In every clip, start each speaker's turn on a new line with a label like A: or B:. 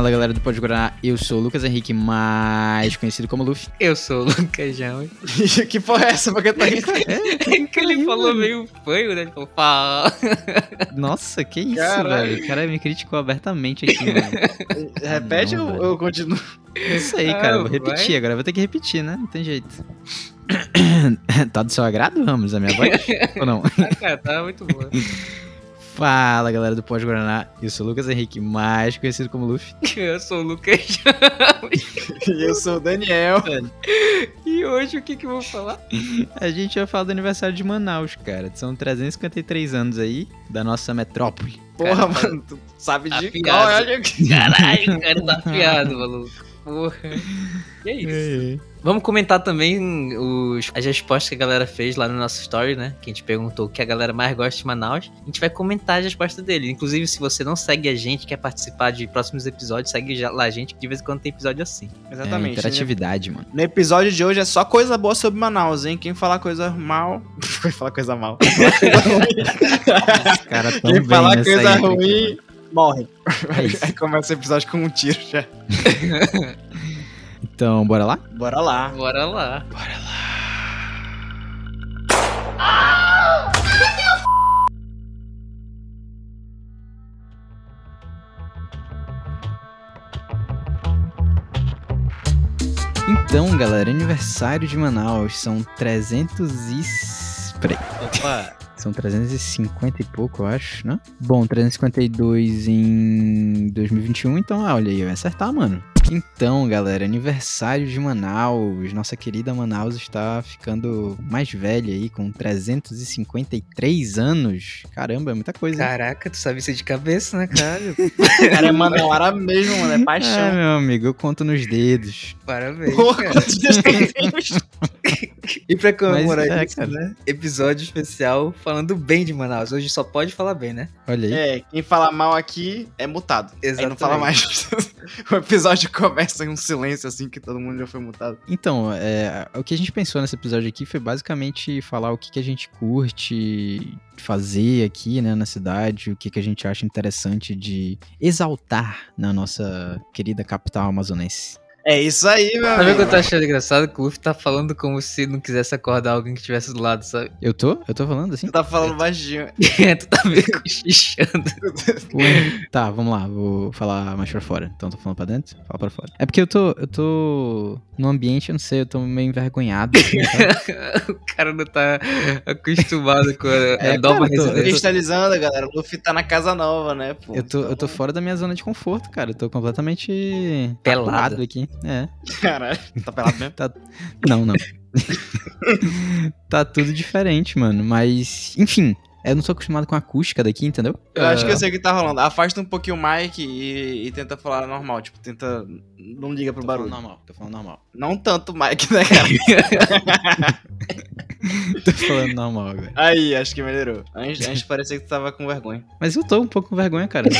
A: Fala galera do Pode Guaraná, eu sou o Lucas Henrique, mais conhecido como Luffy.
B: Eu sou o Lucas Jão.
C: que porra é essa? Porque tá rindo?
B: É que ele falou meio fanho, né? Ele falou, fala.
A: Nossa, que isso,
C: Caralho.
A: velho. O cara me criticou abertamente aqui, mano.
C: Repete
A: não,
C: ou eu continuo?
A: Não sei,
B: Ah,
A: cara. eu Vou repetir
B: vai.
A: agora. eu Vou ter que repetir, né? Não tem jeito. tá do seu agrado, Ramos, a minha voz? Ou não?
B: Ah, cara, tá muito boa.
A: Fala galera do Pode Guaraná, eu sou o Lucas Henrique, mais conhecido como Luffy.
B: Eu sou o Lucas.
C: E eu sou o Daniel.
B: E hoje o que que eu vou falar?
A: A gente vai falar do aniversário de Manaus, cara. São 353 anos aí da nossa metrópole.
C: Porra,
B: Cara,
C: mano, tu sabe de
B: afiado.
C: qual? Que...
B: Caralho, cara tá afiado, maluco. Porra. E é isso. Vamos comentar também os, as respostas que a galera fez lá no nosso story, né? Que a gente perguntou o que a galera mais gosta de Manaus. A gente vai comentar as respostas dele. Inclusive, se você não segue a gente, quer participar de próximos episódios, segue já lá a gente, que de vez em quando tem episódio assim.
A: É,
C: Exatamente.
A: interatividade, mano.
C: No episódio de hoje é só coisa boa sobre Manaus, hein? Quem falar coisa mal. Vai falar coisa mal.
A: Os caras tão
C: Quem
A: bem
C: falar coisa
A: aqui,
C: ruim, morre.
A: É isso.
C: Aí começa o episódio com um tiro já.
A: Então, bora lá?
C: Bora lá.
B: Bora lá.
A: Então, galera, aniversário de Manaus. São 300 e... Peraí.
B: Opa.
A: São 350 e pouco, eu acho, né? Bom, 352 em 2021, então, ah, olha aí, eu ia acertar, mano. Então, galera, aniversário de Manaus. Nossa querida Manaus está ficando mais velha aí, com 353 anos. Caramba, é muita coisa. hein?
B: Caraca, tu sabe isso de cabeça, né, cara?
C: Cara, é Manauara mesmo, mano. É
A: Ah,
C: paixão.
A: meu amigo, eu conto nos dedos.
B: Parabéns,
C: Porra,
B: cara.
C: quantos dias tem?
B: E pra comemorar
A: Mas, é,
B: isso,
A: cara.
B: né? Episódio especial falando bem de Manaus. Hoje só pode falar bem, né?
A: Olha aí.
C: É, quem fala mal aqui é mutado. Aí não
B: Exatamente.
C: fala mais. o episódio começa em um silêncio assim que todo mundo já foi mutado.
A: Então, é, o que a gente pensou nesse episódio aqui foi basicamente falar o que, que a gente curte fazer aqui, né, na cidade, o que, que a gente acha interessante de exaltar na nossa querida capital amazonense.
C: É isso aí, meu
B: Sabe o que eu tô achando engraçado? Que o Luffy tá falando como se não quisesse acordar alguém que estivesse do lado, sabe?
A: Eu tô? Eu tô falando assim?
C: Tu tá falando baixinho.
B: tu tá meio cochichando.
A: Tá, vamos lá, vou falar mais pra fora. Então, tô falando pra dentro? Fala pra fora. É porque eu tô, eu tô num ambiente, eu não sei, eu tô meio envergonhado. assim,
B: o cara não tá acostumado com a,
A: É,
B: a nova
A: cara, eu tô-
B: residência.
C: Cristalizando, galera. O Luffy tá na casa nova, né? Pô,
A: eu, tô, eu tô fora da minha zona de conforto, cara. Eu tô completamente
B: Pelado.
A: aqui. É.
C: Caralho, tá pelado mesmo?
A: Não, não. tá tudo diferente, mano. Mas, enfim, eu não sou acostumado com a acústica daqui, entendeu?
C: Eu acho que eu sei o que tá rolando. Afasta um pouquinho o mic e, e tenta falar normal. Tipo, tenta. Não liga pro
A: Tô
C: barulho.
A: falando normal, tô falando normal.
C: Não tanto o mic, né, cara?
A: tô falando normal agora.
C: Aí, acho que melhorou. Antes, antes parecia que tu tava com vergonha.
A: Mas eu tô um pouco com vergonha, cara.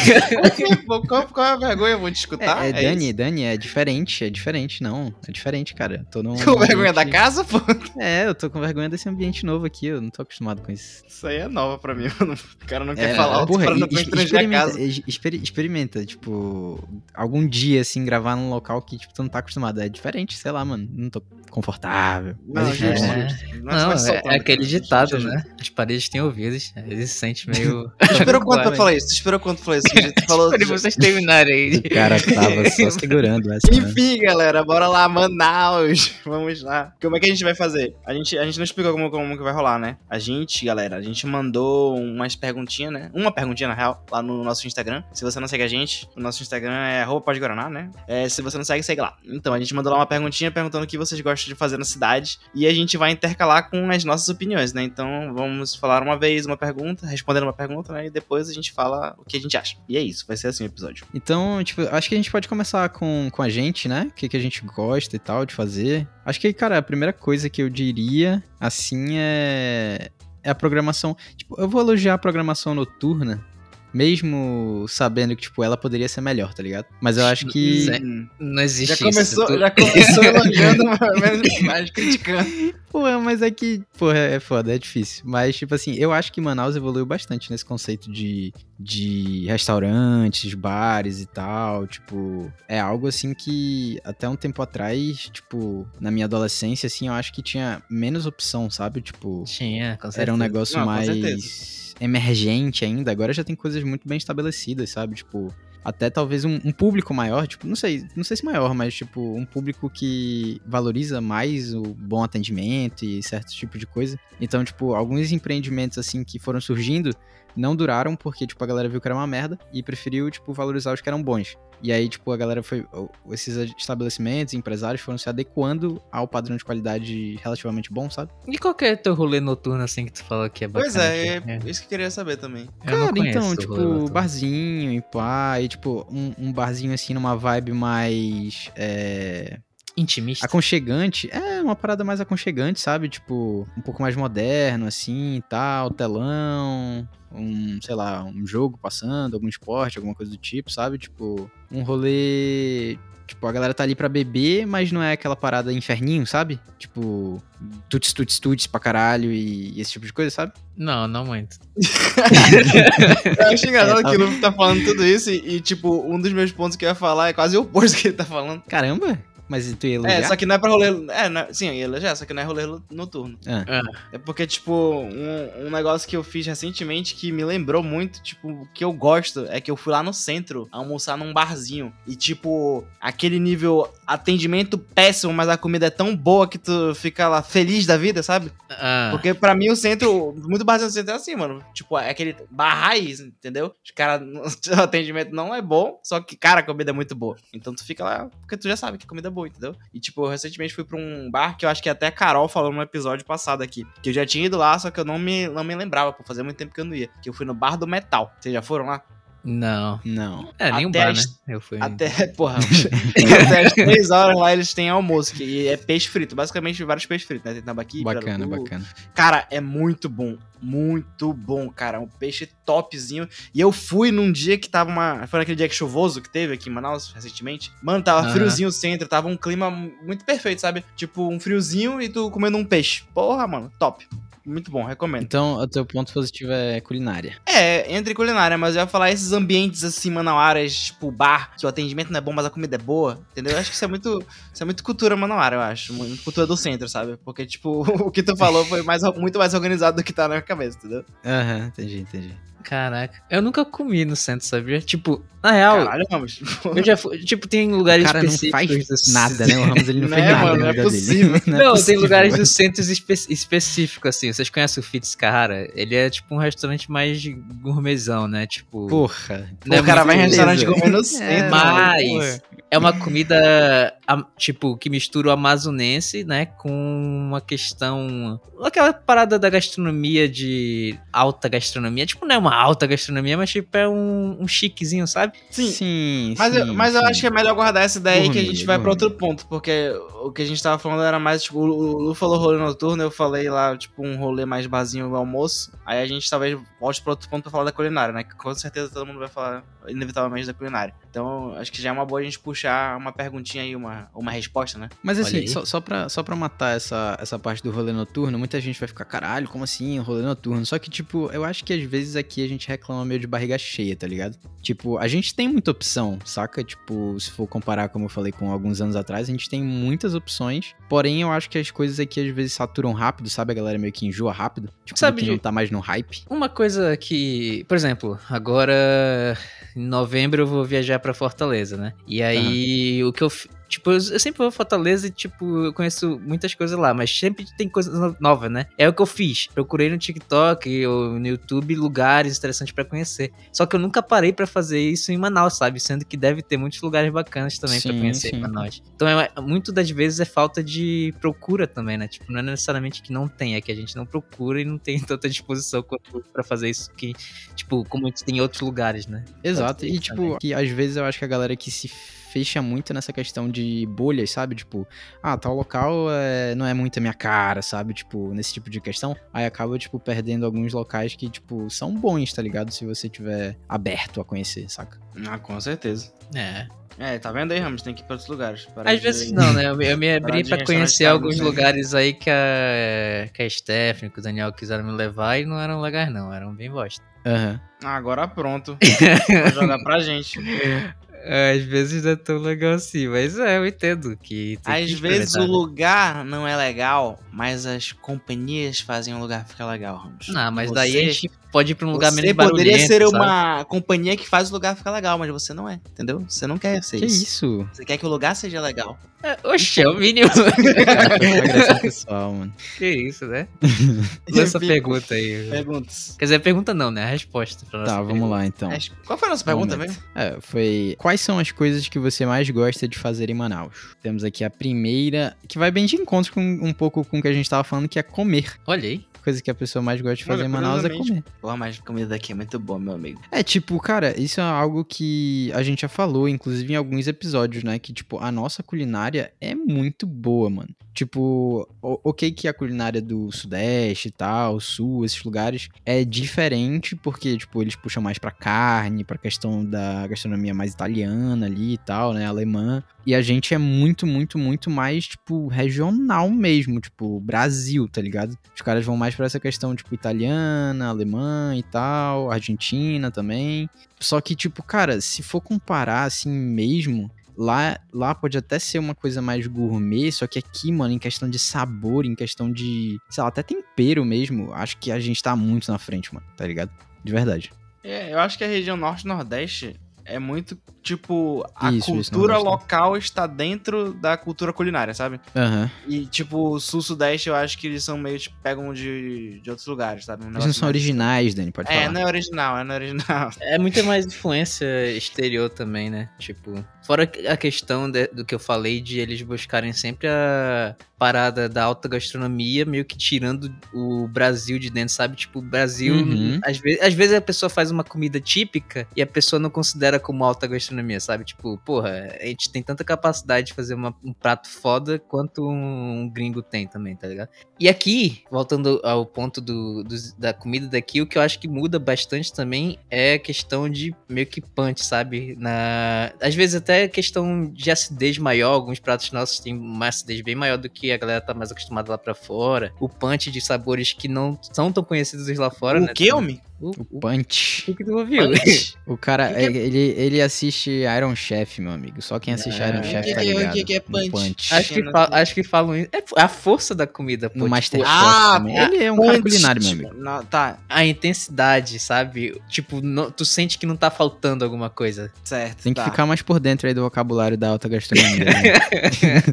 C: Qual, qual é a vergonha? Eu vou te escutar?
A: é, é, Dani,
C: isso?
A: Dani, é diferente, é diferente, não. É diferente, cara. Eu tô num.
C: Com vergonha da casa, pô?
A: É, eu tô com vergonha desse ambiente novo aqui, eu não tô acostumado com isso.
C: Isso aí é nova pra mim. mano. O cara não quer
A: É,
C: falar
A: porra,
C: pra não
A: e- experimenta,
C: casa.
A: e- experi- experimenta, tipo, algum dia, assim, gravar num local que, tipo, tu não tá acostumado. É diferente, sei lá, mano. Não tô confortável. Mas
C: Não,
A: enfim, lá.
C: justo.
B: Não,
C: vai
B: é, é aquele
C: cara.
B: ditado, né? As paredes têm ouvidos. Aí Ele se sente meio.
C: Tu esperou quanto pra falar isso? Tu esperou quanto pra falar isso? Tu falou...
B: Espere vocês terminarem aí.
A: O cara tava só segurando essa, né?
C: Enfim, galera, bora lá, Manaus. Vamos lá. Como é que a gente vai fazer? A gente, a gente não explicou como, como que vai rolar, né? A gente, galera, a gente mandou umas perguntinhas, né? Uma perguntinha, na real, lá no nosso Instagram. Se você não segue a gente, o nosso Instagram é arroba Pode Guaraná, né? É, se você não segue, segue lá. Então, a gente mandou lá uma perguntinha perguntando o que vocês gostam de fazer na cidade. E a gente vai intercalar com as nossas opiniões, né? Então, vamos falar uma vez uma pergunta, respondendo uma pergunta, né? E depois a gente fala o que a gente acha. E é isso, vai ser assim o episódio.
A: Então, tipo, acho que a gente pode começar com, com a gente, né? O que, que a gente gosta e tal de fazer. Acho que, cara, a primeira coisa que eu diria, assim, é. É a programação. Tipo, eu vou elogiar a programação noturna. Mesmo sabendo que, tipo, ela poderia ser melhor, tá ligado? Mas eu acho que.
B: Zé. Não existe
C: Já começou,
B: isso. Tu-
C: já começou elogiando, mas, mas criticando.
A: Porra, mas é que, porra, é foda, é difícil. Mas, tipo assim, eu acho que Manaus evoluiu bastante nesse conceito de, de restaurantes, bares e tal. Tipo, é algo assim que até um tempo atrás, tipo, na minha adolescência, assim, eu acho que tinha menos opção, sabe? Tipo,
B: Tinha, com certeza.
A: era um negócio
C: Não, com
A: mais
C: certeza.
A: Emergente ainda. Agora já tem coisas muito bem estabelecidas, sabe? Tipo, até talvez um, um público maior, tipo, não sei, não sei se maior, mas tipo, um público que valoriza mais o bom atendimento e certo tipo de coisa. Então, tipo, alguns empreendimentos assim que foram surgindo não duraram porque, tipo, a galera viu que era uma merda e preferiu, tipo, valorizar os que eram bons. E aí, tipo, a galera foi. Esses estabelecimentos, empresários foram se adequando ao padrão de qualidade relativamente bom, sabe?
B: E qual que é teu rolê noturno, assim, que tu falou que é bacana?
C: Pois é,
B: aqui?
C: é isso que eu queria saber também.
B: Eu não
A: Cara, então,
B: o
A: tipo, barzinho e pá, e tipo, um, um barzinho assim numa vibe mais. É,
B: Intimista.
A: aconchegante. É, uma parada mais aconchegante, sabe? Tipo, um pouco mais moderno, assim e tal, telão, um, sei lá, um jogo passando, algum esporte, alguma coisa do tipo, sabe? Tipo, um rolê. Tipo, a galera tá ali pra beber, mas não é aquela parada inferninho, sabe? Tipo, tuts, tuts, tuts pra caralho e, e esse tipo de coisa, sabe?
B: Não, não muito.
C: Eu acho engraçado
A: É, tá-
C: que o Luffy tá falando tudo isso e, e, tipo, um dos meus pontos que eu ia falar é quase o oposto do que ele tá falando.
A: Caramba! Mas tu ia
C: É,
A: elogiar?
C: só que não é pra rolê. É, não é- sim, eu ia elogiar, só que não é rolê noturno.
A: Ah.
C: É porque, tipo, um, um negócio que eu fiz recentemente que me lembrou muito, tipo, o que eu gosto é que eu fui lá no centro almoçar num barzinho. E, tipo, aquele nível atendimento péssimo, mas a comida é tão boa que tu fica lá feliz da vida, sabe?
B: Ah,
C: Porque pra mim o centro, muito barzinho no centro é assim, mano. Tipo, é aquele bar raiz, entendeu? Os caras, o atendimento não é bom, só que, cara, a comida é muito boa. Então tu fica lá, porque tu já sabe que a comida é boa, entendeu? E, tipo, eu recentemente fui pra um bar que eu acho que até a Carol falou no episódio passado aqui. Que eu já tinha ido lá, só que eu não me, não me lembrava, pô. Fazia muito tempo que eu não ia. Que eu fui no Bar do Metal. Vocês já foram lá?
B: Não.
A: Não.
B: É, nem um
C: Até
B: bar,
C: as-
B: né? Eu fui.
C: Até, porra, até as três horas lá eles têm almoço, que é peixe frito. Basicamente, vários peixes fritos, né? Tem tambaqui,
A: Bacana,
C: pirarucu,
A: bacana.
C: Cara, é muito bom. Muito bom, cara. Um peixe topzinho. E eu fui num dia que tava uma. Foi naquele dia que chuvoso que teve aqui em Manaus recentemente. Mano, tava
B: Aham.
C: friozinho o centro, tava um clima muito perfeito, sabe? Tipo, um friozinho e tu comendo um peixe. Porra, mano, top. Muito bom, recomendo.
A: Então, o teu ponto positivo é culinária.
C: É, entre culinária, mas eu ia falar esses ambientes assim, manauaras, tipo bar, que o atendimento não é bom, mas a comida é boa, entendeu? Eu acho que isso é muito, isso é muito cultura manauara, eu acho. Muito cultura do centro, sabe? Porque, tipo, o que tu falou foi mais, muito mais organizado do que tá na minha cabeça, entendeu?
A: Aham, entendi, entendi.
B: Caraca. Eu nunca comi no centro, sabia? Tipo, na real,
C: Caralho, vamos.
B: eu já fui. Tipo, tem lugares
A: O cara não
B: específicos.
A: faz
B: do-
A: nada, né? O Ramos ele não
C: Né,
A: fez nada
C: mano,
A: na
C: não é possível.
A: dele.
B: Não, tem
A: possível,
B: lugares
A: velho.
B: dos centros espe específicos, assim. Vocês conhecem o Fitz Carrara? Ele é tipo um restaurante mais gourmetzão, né? Tipo.
A: Porra.
B: Né,
C: o cara vai em restaurante comer no centro.
A: É,
B: Mas é uma comida, tipo, que mistura o amazonense, né, com uma questão... Aquela parada da gastronomia de alta gastronomia. Tipo, não é uma alta gastronomia, mas tipo, é um, um chiquezinho, sabe?
C: Sim.
A: sim.
C: Mas, eu,
A: sim,
C: mas eu
A: sim.
C: acho que é melhor guardar essa ideia aí que a gente vai pra
A: gourmet.
C: outro ponto, porque o que a gente tava falando era mais, tipo, o Lu falou rolê noturno, eu falei lá, tipo, um rolê mais barzinho almoço, aí a gente talvez volte pra outro ponto pra falar da culinária, né, que com certeza todo mundo vai falar inevitavelmente da culinária. Então, acho que já é uma boa a gente puxar uma perguntinha aí, uma, uma resposta, né?
A: Mas assim, só, só, pra, só pra matar essa, essa parte do rolê noturno, muita gente vai ficar, caralho, como assim, rolê noturno? Só que, tipo, eu acho que às vezes aqui a gente reclama meio de barriga cheia, tá ligado? Tipo, a gente tem muita opção, saca? Tipo, se for comparar, como eu falei, com alguns anos atrás, a gente tem muitas opções. Porém, eu acho que as coisas aqui às vezes saturam rápido, sabe? A galera meio que enjoa rápido. Tipo,
B: Sabe
A: que não tá mais no hype.
B: Uma coisa que, por exemplo, agora em novembro eu vou viajar pra Fortaleza, né? E aí o que eu Tipo, eu eu sempre vou a Fortaleza e, tipo, eu conheço muitas coisas lá, mas sempre tem coisas no- novas, né? É o que eu fiz. Procurei no TikTok ou no YouTube lugares interessantes pra conhecer. Só que eu nunca parei pra fazer isso em Manaus, sabe? Sendo que deve ter muitos lugares bacanas também pra
A: Sim,
B: conhecer
A: sim.
B: em Manaus. Então, é, muito das vezes é falta de procura também, né? Tipo, não é necessariamente que não tem, é que a gente não procura e não tem tanta disposição pra fazer isso que, tipo, como a gente tem em outros lugares, né?
A: Exato. E, tipo,
B: também.
A: que às vezes eu acho que a galera que se fecha muito nessa questão de bolhas, sabe? Tipo, ah, tal local é, não é muito a minha cara, sabe? Tipo, nesse tipo de questão. Aí acaba, tipo, perdendo alguns locais que, tipo, são bons, tá ligado? Se você tiver aberto a conhecer, saca?
C: Ah, com certeza.
B: É.
C: É, tá vendo aí, Ramos? Tem que ir pra outros lugares. Parar
B: Às vezes não, né? Eu, eu me abri pra conhecer alguns
C: né?
B: lugares aí que a, que a Stephanie, que o Daniel quiseram me levar e não eram legais, não. Eram bem bosta.
A: Aham.
C: Ah, agora pronto. Vai jogar pra gente.
B: Às vezes não é tão legal assim, mas é, eu entendo que. tem
C: Às
B: que
C: vezes o
B: né?
C: lugar não é legal, mas as companhias fazem o lugar ficar legal, Ramos.
B: Não, mas
C: Você-
B: daí a gente pode ir pra um lugar
C: você
B: menos
C: poderia
B: barulhento,
C: ser
B: sabe?
C: uma companhia que faz o lugar ficar legal, mas você não é, entendeu? Você não quer ser
A: Que
C: isso.
A: isso?
C: Você quer que o lugar seja legal.
B: É, Oxe, é o mínimo.
A: Pessoal, mano.
B: que isso, né? Lança essa pergunta aí.
C: Perguntas.
B: Quer dizer, pergunta não, né? A resposta pra nossa
A: Tá, vamos
B: pergunta.
A: lá então.
C: Qual foi a nossa pergunta
A: Momento.
C: mesmo?
A: É, foi. Quais são as coisas que você mais gosta de fazer em Manaus? Temos aqui a primeira, que vai bem de encontro com um pouco com o que a gente tava falando, que é comer.
B: Olha aí.
A: Coisa que a pessoa mais gosta de fazer
C: Olha,
A: em Manaus é comer.
C: Pô, mas a comida daqui é muito boa, meu amigo.
A: É, tipo, cara, isso é algo que a gente já falou, inclusive em alguns episódios, né? Que, tipo, a nossa culinária é muito boa, mano. Tipo, o- ok que a culinária do Sudeste e tal, Sul, esses lugares, é diferente, porque, tipo, eles puxam mais pra carne, pra questão da gastronomia mais italiana ali e tal, né? Alemã. E a gente é muito, muito, muito mais, tipo, regional mesmo, tipo, Brasil, tá ligado? Os caras vão mais pra essa questão, tipo, italiana, alemã e tal, argentina também. Só que, tipo, cara, se for comparar assim mesmo, lá, lá pode até ser uma coisa mais gourmet, só que aqui, mano, em questão de sabor, em questão de, sei lá, até tempero mesmo, acho que a gente tá muito na frente, mano, tá ligado? De verdade.
C: É, eu acho que a região norte-nordeste é muito, tipo, a
A: Isso, isso,
C: cultura
A: Nordeste.
C: local está dentro da cultura culinária, sabe?
A: Aham.
C: E, tipo, o sul-sudeste eu acho que eles são meio, tipo, pegam de, de outros lugares, sabe? Um
A: Eles não são
C: mais-
A: originais, Dani, pode
C: É,
A: falar.
C: não é original, é não é original.
B: É muito mais influência exterior também, né? Tipo, fora a questão de- do que eu falei de eles buscarem sempre a parada da alta gastronomia, meio que tirando o Brasil de dentro, sabe? Tipo, o Brasil,
A: Uhum.
B: às, vezes, às vezes a pessoa faz uma comida típica e a pessoa não considera como alta gastronomia, sabe? Tipo, porra, a gente tem tanta capacidade de fazer uma- um prato foda quanto um, gringo tem também, tá ligado? E aqui, voltando ao ponto do, dos- da comida daqui, o que eu acho que muda bastante também é a questão de meio que punch, sabe? Na, às vezes até questão de acidez maior, alguns pratos nossos têm uma acidez bem maior do que a galera tá mais acostumada lá pra fora. O punch de sabores que não são tão conhecidos lá fora,
C: o
B: né?
C: que, homem?
B: O,
A: O
B: o,
A: punch.
B: o que tu ouviu?
A: O cara,
C: Que que é-
A: ele, ele assiste Iron Chef, meu amigo. Só quem assiste
B: É.
A: Iron
B: O
A: Chef
C: que
A: tá
C: que é- o
A: ligado.
C: que que é
A: no
C: punch?
B: Acho que, fa- acho que falam isso. É a força da comida, pô.
A: No
B: tipo,
A: Masterchef
C: Ah,
A: também. Ele é um cara culinário, meu amigo.
C: Não, tá,
B: a intensidade, sabe? Tipo, no- tu sente que não tá faltando alguma coisa.
C: certo.
A: Tem que
C: tá.
A: ficar mais por dentro aí do vocabulário da alta gastronomia. né?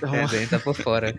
B: É, daí tá por fora.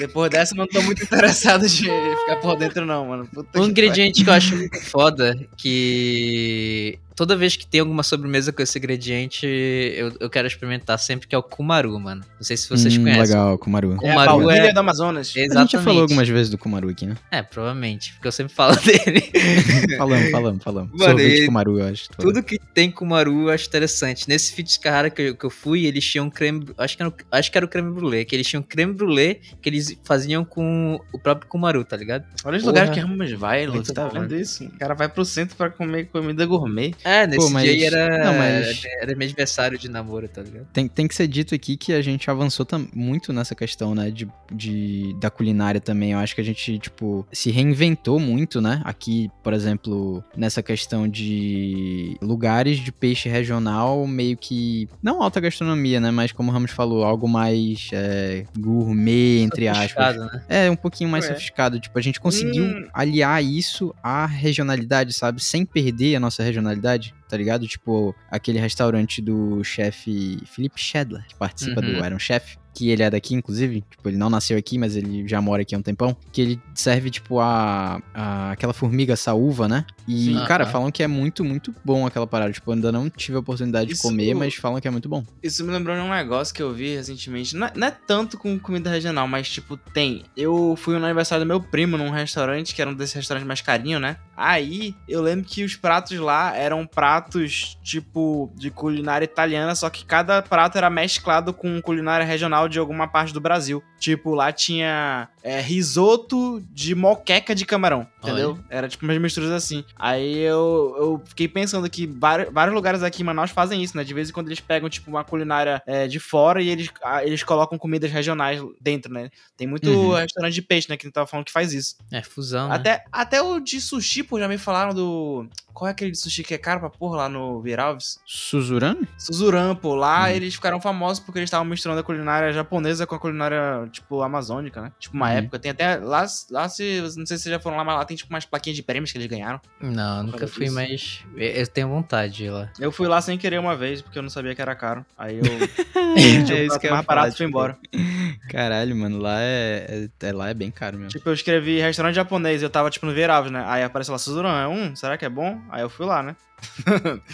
C: Depois dessa, eu não tô muito interessado de ficar por dentro, não, mano. Puta
B: Um
C: que
B: ingrediente que eu acho muito foda, que toda vez que tem alguma sobremesa com esse ingrediente, eu, eu quero experimentar sempre, que é o kumaru, mano. Não sei se vocês
A: Hum,
B: conhecem.
A: Legal, Kumaru.
C: É a
B: Kumaru é-
C: do Amazonas.
B: Exatamente.
A: A gente já falou algumas vezes do Kumaru aqui, né?
B: É, provavelmente, porque eu sempre falo dele.
A: falamos, falamos, falamos.
B: Mano,
A: Sorvete
B: e-
A: Kumaru, eu acho.
B: Tudo que tem kumaru eu acho interessante. Nesse Fit Carrara que eu, que eu fui, eles tinham creme. Acho que, era, o- acho que era o creme brulee. Que eles tinham creme brulee que eles faziam com o próprio kumaru, tá ligado?
C: Olha os lugares que Ramos vai, Lu. Tá vendo isso? O cara vai pro centro pra comer comida gourmet.
B: É, nesse
A: mas-
B: dia aí era,
A: não, mas-
B: era meu aniversário de namoro, tá ligado?
A: Tem, tem que ser dito aqui que a gente avançou tam- muito nessa questão, né, de, de, da culinária também. Eu acho que a gente, tipo, se reinventou muito, né? Aqui, por exemplo, nessa questão de lugares de peixe regional, meio que. Não alta gastronomia, né? Mas como o Ramos falou, algo mais é, gourmet, entre aspas.
B: Sofisticado, né?
A: É, um pouquinho mais
C: Ué.
A: sofisticado. Tipo, a gente conseguiu
C: Hum.
A: aliar isso à regionalidade, sabe? Sem perder a nossa regionalidade, verdade tá ligado? Tipo, aquele restaurante do chefe Felipe Schedler, que participa
B: Uhum.
A: do Iron Chef. Que ele é daqui, inclusive. Tipo, ele não nasceu aqui, mas ele já mora aqui há um tempão. Que ele serve, tipo, a, a- aquela formiga saúva, né? E,
B: Sim.
A: cara,
B: Aham.
A: falam que é muito, muito bom aquela parada. Tipo, ainda não tive a oportunidade de
C: Isso-
A: comer, mas falam que é muito bom.
C: Isso me lembrou de um negócio que eu vi recentemente. Não é, não é tanto com comida regional, mas tipo, tem. Eu fui no aniversário do meu primo num restaurante, que era um desses restaurantes mais carinho, né? Aí eu lembro que os pratos lá eram pratos, tipo, de culinária italiana, só que cada prato era mesclado com culinária regional de alguma parte do Brasil. Tipo, lá tinha é, risoto de moqueca de camarão, entendeu?
B: Olha.
C: Era tipo umas misturas assim. Aí eu, eu fiquei pensando que vários, vários lugares aqui em Manaus fazem isso, né? De vez em quando eles pegam, tipo, uma culinária é, de fora e eles, ah, eles colocam comidas regionais dentro, né? Tem muito
A: Uhum.
C: restaurante de peixe, né? Que a gente tava falando que faz isso.
B: É, fusão, né?
C: Até, até o de sushi, pô, já me falaram do. Qual é aquele de sushi que é caro pra porra lá no Viralves?
A: Suzurano?
C: Suzuran, pô. Lá
A: Hum.
C: eles ficaram famosos porque eles estavam misturando a culinária japonesa com a culinária, tipo, amazônica, né? Tipo, uma
A: Uhum.
C: época. Tem até. Lá, lá se. Não sei se vocês já foram lá, mas lá tem, tipo, umas plaquinhas de prêmios que eles ganharam.
B: Não, nunca fui,
C: disso.
B: mas eu eu tenho vontade de ir lá.
C: Eu fui lá sem querer uma vez, porque eu não sabia que era caro. Aí eu.
A: É isso que eu
C: mais barato e fui
A: tipo,
C: embora.
A: Caralho, mano, lá é, é, é- lá é bem caro mesmo.
C: Tipo, eu escrevi restaurante japonês e eu tava, tipo, no Viralves, né? Aí apareceu lá, Suzuran, é um? Será que é bom? Aí eu fui lá, né?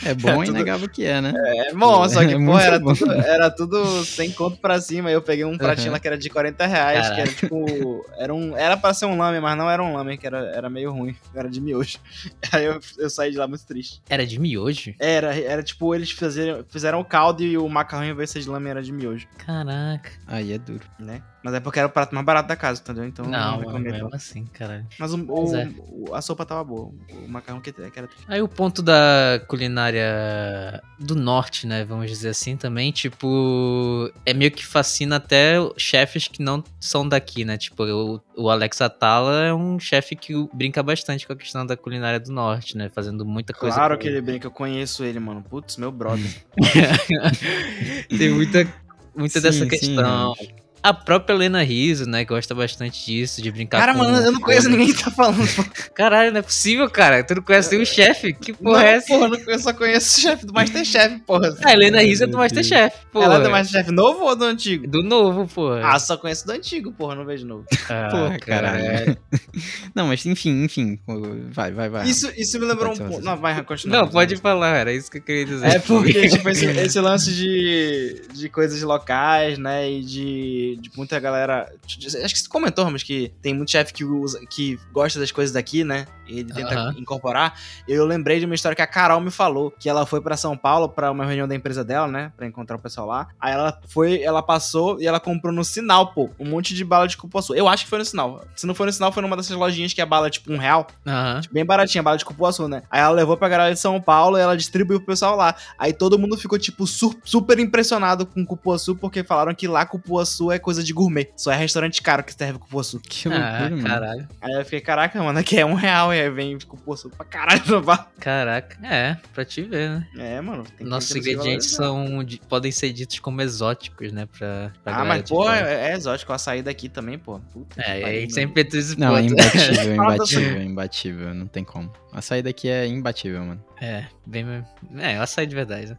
A: É bom
C: é
A: e
C: tudo-
A: inegável que é, né?
C: É bom, só que,
A: É
C: pô, era
A: bom.
C: tudo, era tudo sem conto pra cima. Eu peguei um pratinho
A: Aham.
C: lá que era de 40 reais, que era
B: Caraca.
C: tipo. Era, um, era pra ser um lame, mas não era um lame, que era, era meio ruim. Era de miojo. Aí eu, eu saí de lá muito triste.
B: Era de miojo?
C: Era, era tipo, eles fizeram, fizeram o caldo e o macarrão em vez de ser de lame era de miojo,
B: Caraca.
A: Aí é duro.
C: né? Mas é porque era o prato mais barato da casa, entendeu? Então
B: não,
C: não
B: mesmo assim, caralho.
C: Mas o,
B: Mas
C: o-
B: é.
C: a sopa tava boa. O macarrão que, que era.
B: Aí o ponto da culinária do norte, né, vamos dizer assim, também, tipo, é meio que fascina até chefes que não são daqui, né? Tipo, o, o Alex Atala é um chefe que brinca bastante com a questão da culinária do norte, né? Fazendo muita coisa.
C: Claro que ele brinca, eu conheço ele, mano. Putz, meu brother.
B: Tem muita, muita
A: Sim,
B: dessa
A: sim,
B: questão. A própria Helena Riso, né, gosta bastante disso, de brincar
C: Cara,
B: com...
C: mano, eu não conheço ninguém que tá falando.
B: Caralho, não é possível, cara. Tu não conhece nenhum chefe? Que porra
C: não,
B: é essa?
C: porra, eu só conheço o chefe do Masterchef, porra.
B: A Helena Riso é do Masterchef, porra.
C: Ela é do Masterchef novo ou do antigo?
B: Do novo, porra.
C: Ah, só conheço do antigo, porra, não vejo novo.
B: Ah,
A: Porra,
B: cara.
A: caralho. Não, mas enfim, enfim. Vai, vai, vai.
C: Isso, isso me lembrou um pouco. Não, vai, continua.
B: Não, pode falar, era isso que eu queria dizer.
C: É porque, tipo, esse, esse lance de, de coisas locais, né? E de, de muita galera. Acho que você comentou, Ramos, que tem muito chefe que, usa, que gosta das coisas daqui, né? E ele tenta incorporar. Eu lembrei de uma história que a Carol me falou, que ela foi pra São Paulo pra uma reunião da empresa dela, né? Pra encontrar o pessoal lá. Aí ela foi, ela passou e ela comprou no sinal, pô, um monte de bala de cupuaçu. Eu acho que foi no sinal. Se não foi no sinal, foi numa dessas lojinhas que a bala é tipo um real.
B: Aham.
C: Bem baratinha, bala de cupuaçu, né? Aí ela levou pra galera de São Paulo e ela distribuiu pro pessoal lá. Aí todo mundo ficou, tipo, su- super impressionado com cupuaçu, porque falaram que lá cupuaçu é coisa de gourmet. Só é restaurante caro que serve cupuaçu.
A: Que loucura,
B: Ah,
A: mano.
B: caralho.
C: Aí eu fiquei, caraca, mano, aqui é um real e aí vem cupuaçu pra caralho no bar.
B: Caraca. É, pra te ver, né?
C: É, mano. tem
B: Nossos ingredientes são, de- podem ser ditos como exóticos, né? Pra, pra
C: Ah, mas, pô, é, é exótico. A saída aqui também, pô. Puta que
B: É, aí
C: mano.
B: sempre esse
A: Não, é imbatível,
C: Fala
A: imbatível, imbatível. Não tem como. A saída aqui é imbatível, mano.
B: É, bem. É, açaí de verdade, né?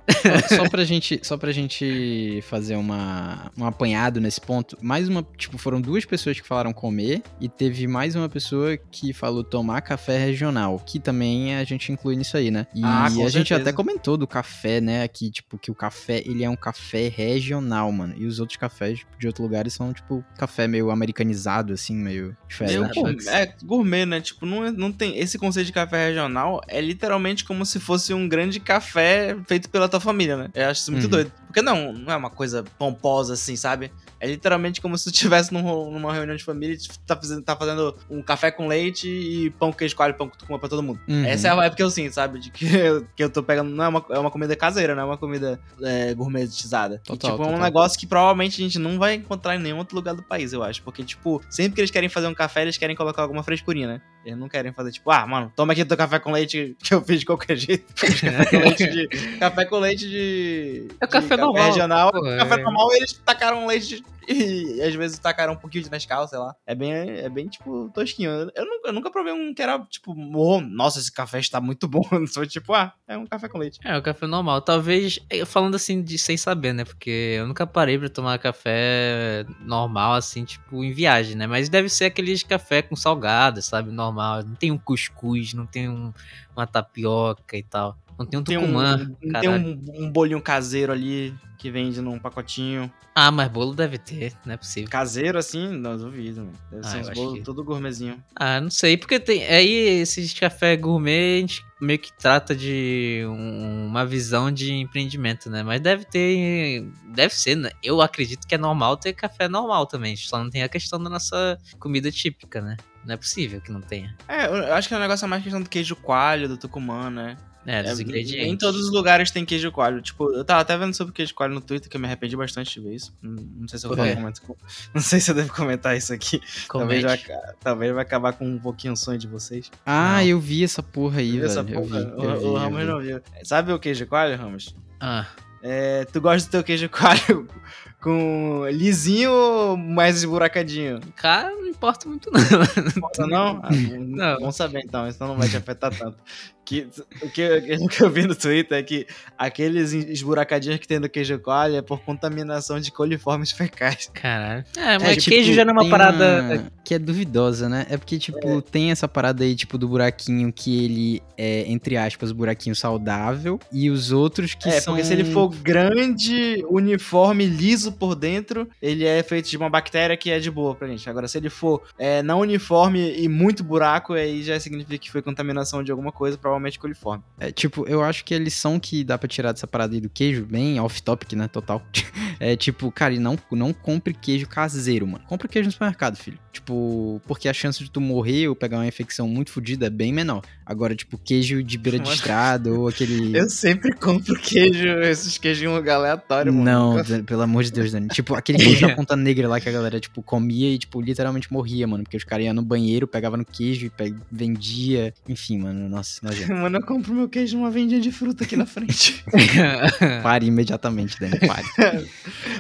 A: Só, só pra gente, só pra gente fazer uma, um apanhado nesse ponto, mais uma, tipo, foram duas pessoas que falaram comer e teve mais uma pessoa que falou tomar café regional, que também a gente inclui nisso aí, né? E
C: Ah,
A: a
C: com
A: gente
C: certeza.
A: até comentou do café, né, aqui, tipo, que o café, ele é um café regional, mano. E os outros cafés tipo, de outros lugares são, tipo, café meio americanizado, assim, meio diferente.
C: pô,
B: Starbucks.
C: é gourmet, né? Tipo, não, é- não tem. Esse conceito de café regional é literalmente como se fosse um grande café feito pela tua família, né? Eu acho isso muito
A: Uhum.
C: doido. Porque não, não é uma coisa pomposa assim, sabe? É literalmente como se tu estivesse num numa reunião de família e tá fazendo, tá fazendo um café com leite e pão queijo coalho, pão que tu compra pra todo mundo.
A: Uhum.
C: Essa é a vibe que eu sinto, sabe? De que eu, que eu tô pegando. Não é uma, é uma comida caseira, não é uma comida é, gourmetizada.
A: Total,
C: e, tipo, é um
A: total.
C: negócio que provavelmente a gente não vai encontrar em nenhum outro lugar do país, eu acho. Porque, tipo, sempre que eles querem fazer um café, eles querem colocar alguma frescurinha, né? Eles não querem fazer, tipo, ah, mano, toma aqui teu café com leite que eu fiz de qualquer jeito. café com leite de. Café com leite de.
B: É o
C: de
B: café normal,
C: regional.
B: pô, é.
C: Café normal e eles tacaram leite e às vezes tacaram um pouquinho de Nescau, sei lá. É bem, é bem tipo, tosquinho. Eu nunca, eu nunca provei um que era, tipo, oh, nossa, esse café está muito bom. Só tipo, ah, é um café com leite.
B: É, o café normal. Talvez, eu falando assim, de sem saber, né? Porque eu nunca parei pra tomar café normal, assim, tipo, em viagem, né? Mas deve ser aqueles café com salgado, sabe? Normal. Não tem um cuscuz, não tem um- uma tapioca e tal. Não tem um
C: Tem um,
B: tucumã.
C: tem um, um bolinho caseiro ali que vende num pacotinho.
B: Ah, mas bolo deve ter, não é possível.
C: Caseiro assim? Não, duvido, mano. Deve
B: Ah,
C: ser uns bolos
B: que-
C: tudo gourmetzinho.
B: Ah, não sei, porque tem. Aí esses café gourmet, a gente meio que trata de um- uma visão de empreendimento, né? Mas deve ter. Deve ser, né? Eu acredito que é normal ter café normal também. Só não tem a questão da nossa comida típica, né? Não é possível que não tenha.
C: É, eu acho que o negócio é mais questão do queijo coalho, do tucumã, né?
B: É, dos
C: É,
B: ingredientes.
C: Em todos os lugares tem queijo coalho. Tipo, eu tava até vendo sobre queijo coalho no Twitter, que eu me arrependi bastante de ver isso. Não, não sei se eu vou comentar. Não sei se eu devo comentar isso aqui. Talvez vai, talvez vai acabar com um pouquinho o sonho de vocês.
A: Ah,
B: Não.
A: eu vi essa porra aí,
C: Viu
A: velho.
C: essa
A: eu vi,
C: porra?
A: eu
C: o,
A: vi,
C: o
A: eu
C: Ramos
A: vi.
C: não viu. Sabe o queijo coalho, Ramos?
B: Ah,
C: É, tu gosta do teu queijo coalho com lisinho ou mais esburacadinho?
B: cara, não importa muito, não.
C: Não? Ah,
B: Não.
C: Bom saber então, isso não vai te afetar tanto. Que, o, que, o que eu vi no Twitter é que aqueles esburacadinhos que tem no queijo coalho é por contaminação de coliformes fecais.
B: Caralho. É, mas
A: É, tipo,
B: queijo já não é uma parada.
A: uma Que é duvidosa, né? É porque, tipo, tem essa parada aí, tipo, do buraquinho que ele é, entre aspas, buraquinho saudável. E os outros que
C: é,
A: são.
C: porque se ele for grande, uniforme, liso por dentro, ele é feito de uma bactéria que é de boa pra gente. Agora, se ele for é, não uniforme e muito buraco, aí já significa que foi contaminação de alguma coisa, provavelmente coliforme.
A: É, tipo, eu acho que a lição que dá pra tirar dessa parada aí do queijo, bem off-topic, né? Total. É tipo, cara, não, não compre queijo caseiro, mano. Compre queijo no supermercado, filho. Tipo, porque a chance de tu morrer ou pegar uma infecção muito fodida é bem menor. Agora, tipo, queijo de beira de estrada ou aquele.
C: Eu sempre compro queijo, esses queijos em um lugar aleatório, mano.
A: Não, pelo amor de Deus, Dani. Tipo, aquele queijo da ponta negra lá que a galera, tipo, comia e, tipo, literalmente morria, mano. Porque os caras iam no banheiro, pegavam no queijo e pe- vendia. Enfim, mano, nossa, nojento.
C: Mano, eu compro meu queijo numa vendinha de fruta aqui na frente.
A: Pare imediatamente, Dani, pare.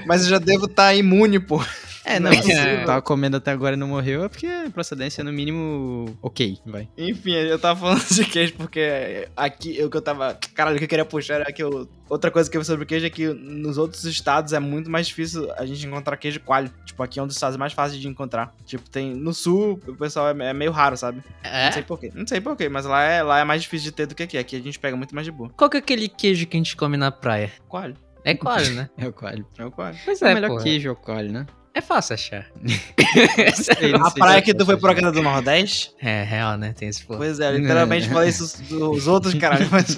C: Mas eu já devo estar imune, pô.
A: É, não,
C: é
A: se
B: possível.
A: tu tava comendo até agora e não morreu, é porque a procedência, no mínimo, ok, vai.
C: Enfim, eu tava falando de queijo porque aqui o que eu tava. Caralho, o que eu queria puxar era que eu. Outra coisa que eu vi sobre queijo é que nos outros estados é muito mais difícil a gente encontrar queijo coalho. Tipo, aqui é um dos estados mais fáceis de encontrar. Tipo, tem. No sul, o pessoal é, é meio raro, sabe? Não sei
B: É?
C: porquê. Não sei porquê, mas lá é, lá é mais difícil de ter do que aqui. Aqui a gente pega muito mais de boa.
B: Qual que é aquele queijo que a gente come na praia?
C: Coalho.
B: É coalho, né?
A: É o coalho.
C: É o coalho.
B: Pois
A: É,
B: é,
A: o melhor
B: porra.
A: queijo é o coalho, né?
B: É fácil achar.
C: A praia que
A: é
C: tu foi
A: achar.
C: aquela do Nordeste?
B: É, real, né? Tem esse porra.
C: Pois é, literalmente falei isso dos outros, caralho. Mas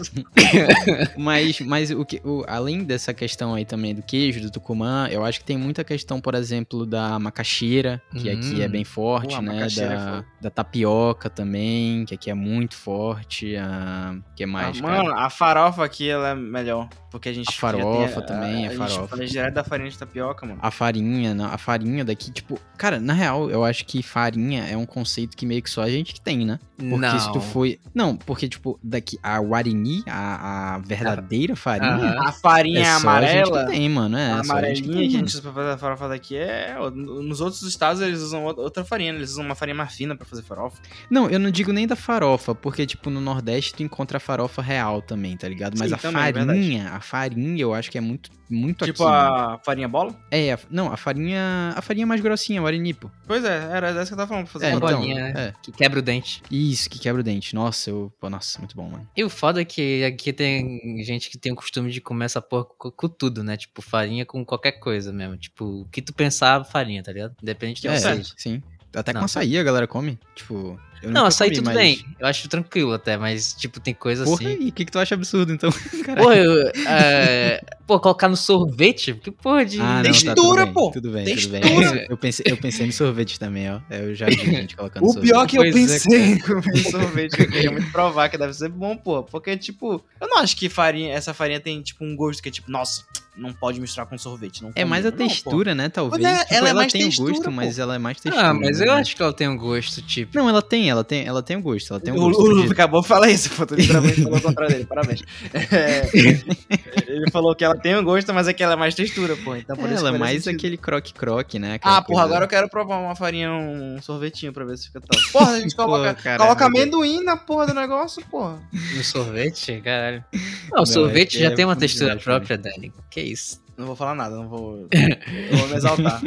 A: Mas, mas o que, o- além dessa questão aí também do queijo, do tucumã, eu acho que tem muita questão, por exemplo, da macaxeira, que aqui é
B: Hum.
A: bem forte,
C: Pô, a
A: né?
C: é
A: Da,
C: foda.
A: da tapioca também, que aqui é muito forte. A, que mais,
C: Ah,
A: cara?
C: mano, a farofa aqui ela é melhor. Porque a gente.
A: A farofa
C: tem
A: também, a
C: a
A: farofa.
C: gente fala direto da farinha de tapioca, mano.
A: A farinha, não, a farinha daqui, tipo, cara, na real, eu acho que farinha é um conceito que meio que só a gente que tem, né? Porque
B: não.
A: se tu foi. Não, porque, tipo, daqui, a Guarini, a, a verdadeira farinha.
B: Aham.
C: A farinha
A: É só a gente
C: amarela.
A: que tem, mano. É,
C: a amarelinha que, a gente usa pra fazer farofa daqui é. Nos outros estados eles usam outra- farinha, né? eles usam uma farinha mais fina pra fazer farofa.
A: Não, eu não digo nem da farofa, porque, tipo, no Nordeste tu encontra a farofa real também, tá ligado? Mas
C: Sim,
A: a
C: também, é
A: farinha, a farinha eu acho que é muito, muito
C: tipo
A: aqui.
C: a farinha bola?
A: É, a- não, a farinha. A farinha mais grossinha, o Guarini, pô.
C: Pois é, era dessa que eu tava falando pra fazer
A: É, então,
B: bolinha, né?
A: é.
B: Que quebra o dente.
A: Isso, que quebra o dente. Nossa, eu. Pô, nossa, muito bom, mano.
B: E o foda é que aqui tem gente que tem o costume de comer essa porra com, com tudo, né? Tipo, farinha com qualquer coisa mesmo. Tipo, o que tu pensar, farinha, tá ligado? Depende do que
A: é,
B: seja.
A: sim. Até com
B: Não.
A: açaí a galera come. Tipo. Eu
B: Não, açaí
A: comi,
B: tudo
A: mas-
B: bem. Eu acho tranquilo até, mas, tipo, tem coisa
A: Porra,
B: assim.
A: e o que, que tu acha absurdo, então? Caralho.
B: Pô, eu, é, pô, colocar no sorvete? Que porra de.
A: Ah, não,
C: Textura,
A: tá, tudo bem,
C: pô.
A: Tudo bem, tudo bem.
C: Textura.
A: Eu pensei, eu pensei no sorvete também, ó. Eu já vi gente colocando
C: O
A: sorvete.
C: pior que eu
B: Pois é,
C: pensei em comer sorvete, que eu queria muito provar que deve ser bom, pô. Porque, tipo, eu não acho que farinha, essa farinha tem, tipo, um gosto que é tipo, nossa, não pode misturar com sorvete. Não
A: É mais a
C: combina. Não, pô.
A: textura, né? Talvez.
C: Pois é,
A: Tipo,
C: ela é
A: ela
C: mais
A: tem o
C: textura,
A: gosto,
C: pô.
A: mas ela é mais textura.
B: Ah, mas eu
A: né?
B: acho que ela tem um gosto, tipo.
A: Não, ela tem, ela tem, ela tem o gosto, ela tem um
C: O,
A: gosto.
C: o
A: de-
C: acabou de falar isso, pô. Tu literalmente falou o contrário dele, parabéns. É, ele falou que ela tem um gosto, mas é que ela é mais textura, pô. Então por
A: É,
C: isso
A: ela é mais
C: sentido.
A: aquele croque-croque, né? Aquela
C: Ah, porra, agora eu quero provar uma farinha, um sorvetinho pra ver se fica top. Porra, a gente
A: Pô,
C: coloca,
A: caralho,
C: coloca amendoim na porra do negócio, porra.
B: No sorvete, caralho. Não, o sorvete
A: é que
B: já
A: é
B: tem uma textura própria, Dani. Que isso?
C: Não vou falar nada, não vou. Eu vou me exaltar.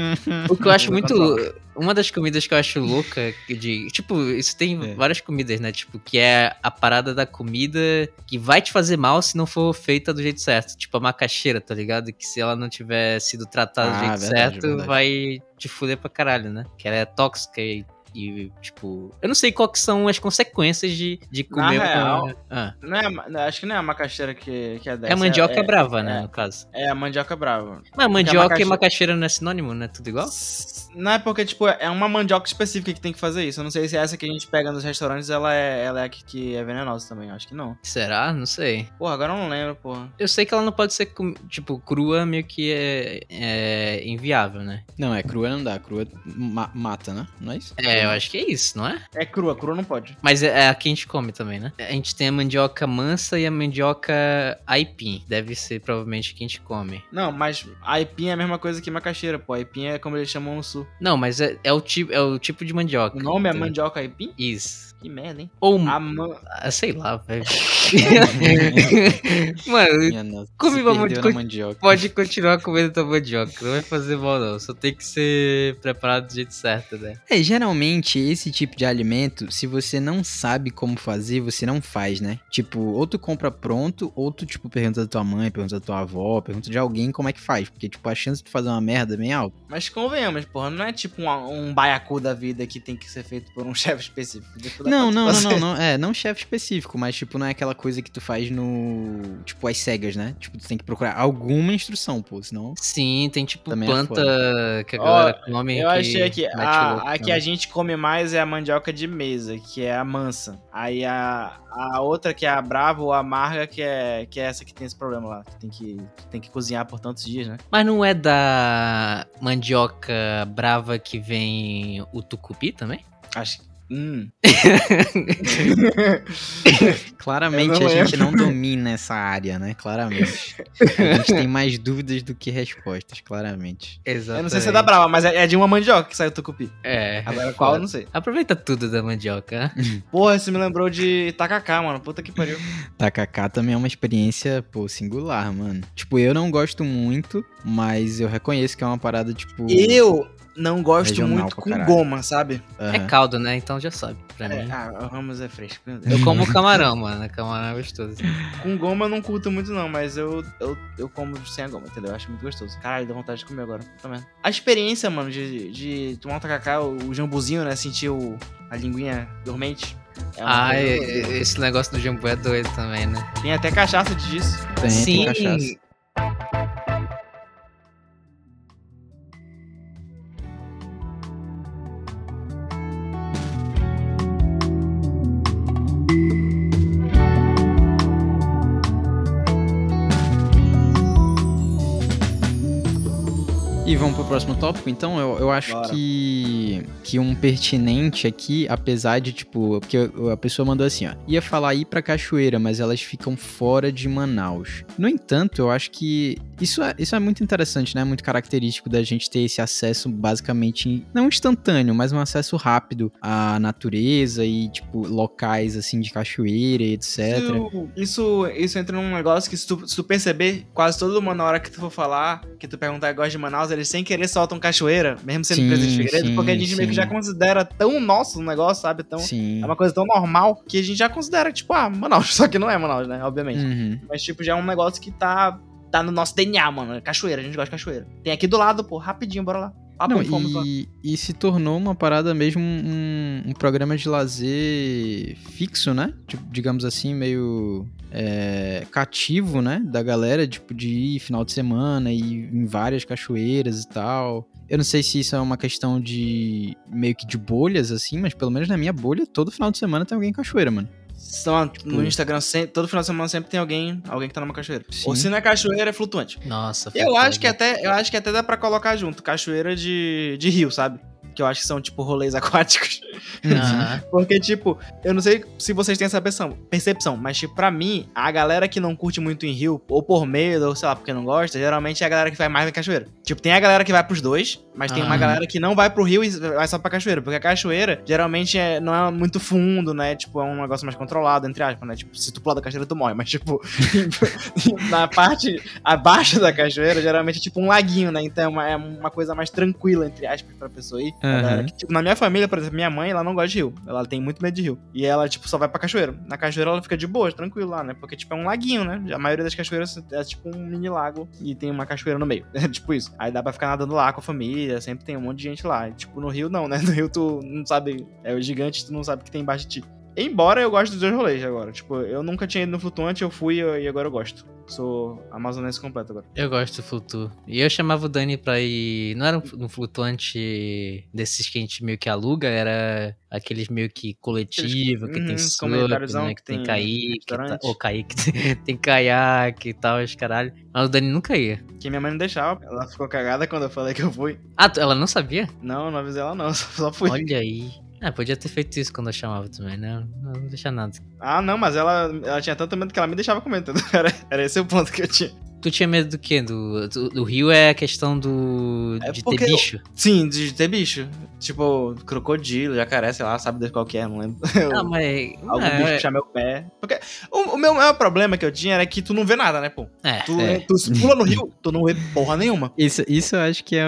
B: O que eu acho muito.
C: controlar.
B: Uma das comidas que eu acho louca de. Tipo, isso tem
A: É.
B: várias comidas, né? Tipo, que é a parada da comida que vai te fazer mal se não for feita do jeito certo. Tipo, a macaxeira, tá ligado? Que se ela não tiver sido tratada do
A: Ah,
B: jeito
A: verdade,
B: certo,
A: verdade.
B: vai te fuder pra caralho, né? Que ela é tóxica e E, tipo, eu não sei quais são as consequências de, de comer
C: Na real,
B: uma... Ah,
C: Não é, acho que não é a macaxeira que, que é dessa.
B: é mandioca
C: é,
B: brava, né,
C: é.
B: no caso.
C: é a mandioca brava.
B: Mas mandioca
C: macaxe-
B: e macaxeira não é sinônimo, não é tudo igual?
C: Não é porque, tipo, é uma mandioca específica que tem que fazer isso. Eu não sei se essa que a gente pega nos restaurantes, ela é, ela é a que, que é venenosa também. Acho que não.
B: Será? Não sei.
C: Porra, agora eu não lembro, porra.
B: Eu sei que ela não pode ser, tipo, crua, meio que é, é inviável, né?
A: Não, é crua não dá. Crua ma- mata, né? Não é isso?
B: É, eu acho que é isso, não é?
C: É crua, crua não pode.
B: Mas é, é a que a gente come também, né? A gente tem a mandioca mansa e a mandioca aipim. Deve ser provavelmente a que a gente come.
C: Não, mas aipim é a mesma coisa que macaxeira, pô. Aipim é como eles chamam no sul.
B: Não, mas é, é o, tipo, é o tipo de mandioca.
C: O nome é
B: entendeu?
C: mandioca aipim?
B: Isso.
C: Que merda, hein?
B: Ou,
C: A man...
B: ah, sei lá, velho. Mano. Come uma mandioca.
A: mandioca.
B: pode continuar comendo tua mandioca. Não vai fazer mal, não. Só tem que ser preparado do jeito certo, né?
A: É, geralmente esse tipo de alimento, se você não sabe como fazer, você não faz, né? Tipo, ou tu compra pronto, ou tu, tipo, pergunta da tua mãe, pergunta da tua avó, pergunta de alguém como é que faz. Porque, tipo, a chance de tu fazer uma merda é bem alta.
C: Mas convenhamos, porra, não é tipo um, um baiacu da vida que tem que ser feito por um chefe específico. Dá
A: Não, não, não, não, não. É, não chefe específico, mas, tipo, não é aquela coisa que tu faz no. Tipo, as cegas, né? Tipo, tu tem que procurar alguma instrução, pô, senão.
B: Sim, tem tipo
A: Também é
B: planta que a galera come.
C: Eu
B: que
C: achei
B: o
C: a,
B: louco,
C: a que a gente come mais é a mandioca de mesa, que é a mansa. Aí a, a outra que é a brava ou a amarga, que é, que é essa que tem esse problema lá. Que tem que, tem que cozinhar por tantos dias, né?
B: Mas não é da mandioca brava que vem o tucupi também?
C: Acho que. Hum.
A: Claramente a
C: não
A: gente não domina essa área, né? Claramente. A gente tem mais dúvidas do que respostas, claramente.
B: Exatamente.
C: Eu não sei se é da brava, mas é, é de uma mandioca que saiu o tucupi.
B: É.
C: Agora qual eu não sei.
B: Aproveita tudo da mandioca. né?
C: Porra, isso me lembrou de tacacá, mano. Puta que pariu.
A: Tacacá também é uma experiência, pô, singular, mano. Tipo, eu não gosto muito, mas eu reconheço que é uma parada, tipo.
C: Eu não gosto
A: Regional
C: muito com
A: caralho.
C: goma, sabe?
B: É
A: aham.
B: caldo, né? Então já sabe. Pra
C: É,
B: mim.
C: ah, o Ramos é fresco.
B: Eu como camarão, mano. Camarão é gostoso.
C: Com goma eu não curto muito, não, mas eu, eu, eu como sem a goma, entendeu? Eu acho muito gostoso. Caralho, dá vontade de comer agora. Também. A experiência, mano, de, de tomar um tacacá, o, o jambuzinho, né? Sentir o, a linguinha dormente. É uma
B: Ah,
C: coisa
B: e-
C: incrível.
B: esse negócio do jambu é doido também, né?
C: Tem até cachaça disso.
A: Tem, tem cachaça. Próximo tópico, então? Eu, eu acho
C: Bora.
A: que, que um pertinente aqui, apesar de, tipo, porque a pessoa mandou assim, ó, ia falar ir pra cachoeira, mas elas ficam fora de Manaus. No entanto, eu acho que isso é, isso é muito interessante, né? Muito característico da gente ter esse acesso basicamente, não instantâneo, mas um acesso rápido à natureza e, tipo, locais, assim, de cachoeira e etc.
C: Isso, isso, isso entra num negócio que se tu, se tu perceber, quase todo mundo na hora que tu for falar, que tu perguntar gosta de Manaus, eles sem querer soltam cachoeira, mesmo sendo
A: Sim,
C: preso de Figueiredo,
A: sim,
C: porque a gente meio que
A: sim.
C: já considera tão nosso o negócio, sabe? Tão,
A: Sim.
C: é uma coisa tão normal que a gente já considera, tipo, ah, Manaus. Só que não é Manaus, né? Obviamente.
A: Uhum.
C: Mas, tipo, já é um negócio que tá, tá no nosso DNA, mano. Cachoeira, a gente gosta de cachoeira. Tem aqui do lado, pô, rapidinho, bora lá. Papo
A: Não,
C: e lá.
A: e, e se tornou uma parada mesmo, um, um programa de lazer fixo, né? Tipo, digamos assim, meio é, cativo, né? Da galera, tipo, de ir final de semana e ir em várias cachoeiras e tal. Eu não sei se isso é uma questão de meio que de bolhas, assim, mas pelo menos na minha bolha, todo final de semana tem alguém em cachoeira, mano.
C: São, no Instagram, sempre, todo final de semana sempre tem alguém, alguém que tá numa cachoeira.
A: Sim.
C: Ou se não é cachoeira, é flutuante.
B: Nossa,
C: Eu acho que até, eu acho que até dá pra colocar junto, cachoeira de, de rio, sabe? Que eu acho que são, tipo, rolês aquáticos.
B: Aham.
C: Porque, tipo, eu não sei se vocês têm essa percepção, mas, tipo, pra mim, a galera que não curte muito em rio, ou por medo, ou sei lá, porque não gosta, geralmente é a galera que vai mais na cachoeira. Tipo, tem a galera que vai pros dois, mas tem uma galera que não vai pro rio e vai só pra cachoeira. Porque a cachoeira, geralmente, é, não é muito fundo, né? Tipo, é um negócio mais controlado, entre aspas, né? Tipo, se tu pular da cachoeira, tu morre. Mas, tipo, na parte abaixo da cachoeira, geralmente é tipo um laguinho, né? Então é uma, é uma coisa mais tranquila, entre aspas, pra pessoa ir.
A: Aham.
C: Que, tipo, na minha família, por exemplo, minha mãe, ela não gosta de rio. Ela tem muito medo de rio. E ela, tipo, só vai pra cachoeira. Na cachoeira ela fica de boa, tranquilo lá, né? Porque, tipo, é um laguinho, né? A maioria das cachoeiras é tipo um mini lago e tem uma cachoeira no meio. É tipo isso. Aí dá pra ficar nadando lá com a família, sempre tem um monte de gente lá. E, tipo, no rio não, né? No rio tu não sabe. É o gigante, tu não sabe o que tem embaixo de ti. Embora eu goste dos dois rolês agora. Tipo, eu nunca tinha ido no flutuante, eu fui e agora eu gosto. Sou amazonense completo agora.
B: Eu gosto do flutu. E eu chamava o Dani pra ir. Não era um, flutuante desses que a gente meio que aluga, era aqueles meio que coletivo, que
C: Uhum,
B: tem surf,
C: comunitáriozão
B: né?
C: que
B: tem
C: tem
B: caique, tá, ou tem caiaque e tal, os caralho. Mas o Dani nunca ia.
C: Que minha mãe não deixava. Ela ficou cagada quando eu falei que eu fui.
B: Ah, ela não sabia?
C: Não, não avisei ela não, só fui.
B: Olha aí. Ah, podia ter feito isso quando eu chamava também, né? Não, não deixa nada.
C: Ah, não, mas ela, ela tinha tanto medo que ela me deixava comer, entendeu? Era, era esse o ponto que eu tinha.
B: Tu tinha medo do quê? Do, do, do rio é a questão do.
C: É
B: de
C: porque
B: ter
C: eu-
B: bicho.
C: Sim, de ter bicho. Tipo, crocodilo, jacaré, sei lá, sabe Deus qual que é, não lembro.
B: Ah, mas.
C: Algum
B: é,
C: bicho puxar meu pé. Porque o, o meu maior problema que eu tinha era que tu não vê nada, né, pô?
B: é,
C: Tu,
A: É.
C: tu pula no rio, tu não vê porra nenhuma.
A: Isso, isso eu acho que é